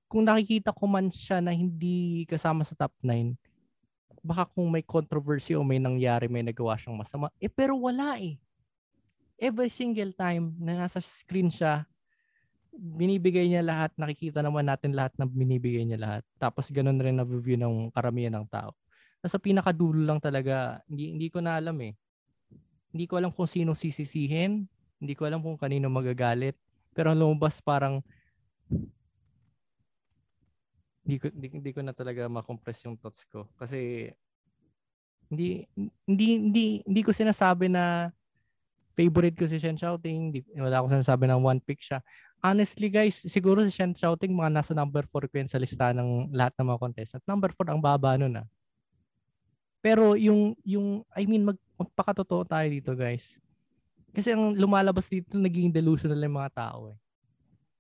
kung nakikita ko man siya na hindi kasama sa top 9, baka kung may controversy o may nangyari, may nagawa siyang masama. Eh, pero wala eh. Every single time na nasa screen siya, binibigay niya lahat, nakikita naman natin lahat na binibigay niya lahat. Tapos ganun rin na review ng karamihan ng tao. Nasa pinakadulo lang talaga, hindi, hindi ko na alam eh. Hindi ko alam kung sino sisisihin, hindi ko alam kung kanino magagalit. Pero lumabas parang hindi ko hindi, hindi ko na talaga ma-compress yung thoughts ko kasi hindi hindi hindi hindi ko sinasabi na favorite ko si Shen Shouting, hindi, wala akong sinasabi na one pick siya. Honestly guys, siguro si Shen Shouting mga nasa number 4 ko yan sa lista ng lahat ng mga contestant. Number 4 ang baba nun ah. Pero yung yung I mean mag magpakatotoo tayo dito guys. Kasi ang lumalabas dito naging delusional yung mga tao eh.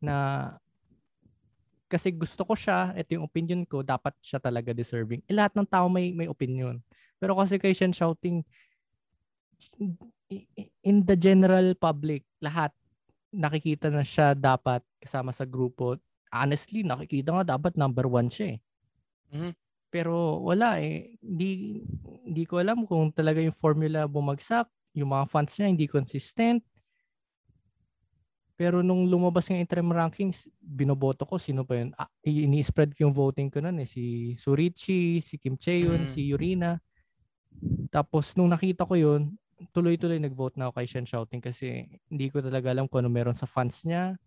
Na kasi gusto ko siya, ito yung opinion ko, dapat siya talaga deserving. Eh, lahat ng tao may may opinion. Pero kasi kay Shen Shouting, in the general public, lahat nakikita na siya dapat kasama sa grupo. Honestly, nakikita nga dapat number one siya eh. Mhm. Pero wala eh. Hindi, hindi ko alam kung talaga yung formula bumagsak. Yung mga fans niya hindi consistent. Pero nung lumabas yung interim rankings, binoboto ko sino pa yun. Ah, ini-spread ko yung voting ko noon eh. Si Surichi, si Kim Chaeyoon, Mm. si Yurina. Tapos nung nakita ko yun, tuloy-tuloy nag-vote na ako kay Shen Shouting kasi hindi ko talaga alam kung ano meron sa fans niya.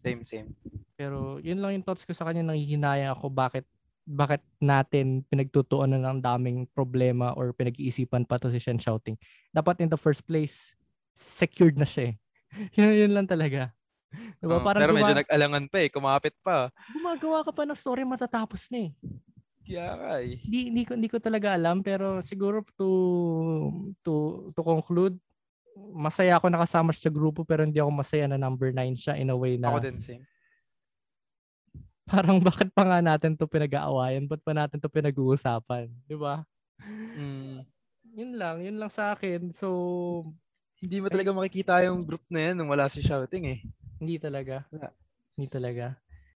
Same, same. Pero yun lang yung thoughts ko sa kanya. Nangihinaya ako bakit bakit natin pinagtutuunan ng daming problema or pinag-iisipan pa to si Shen Shouting. Dapat in the first place, secured na siya eh. yun, yun lang talaga. Diba? Parang pero medyo guma- nag-alangan pa eh. Kumapit pa. gumagawa ka pa ng story matatapos na eh. Nga eh. Hindi, hindi, ko, hindi ko talaga alam pero siguro to to to conclude masaya ako nakasama siya sa grupo pero hindi ako masaya na number 9 siya in a way na Ako din, same. Parang bakit pa nga natin to pinag-aawayan? Ba't pa natin to pinag-uusapan? Di ba? Mm. Yun lang, yun lang sa akin. So, Hindi mo talaga makikita yung group na yan nung wala si Shouting eh. hindi talaga. Wala. Hindi talaga.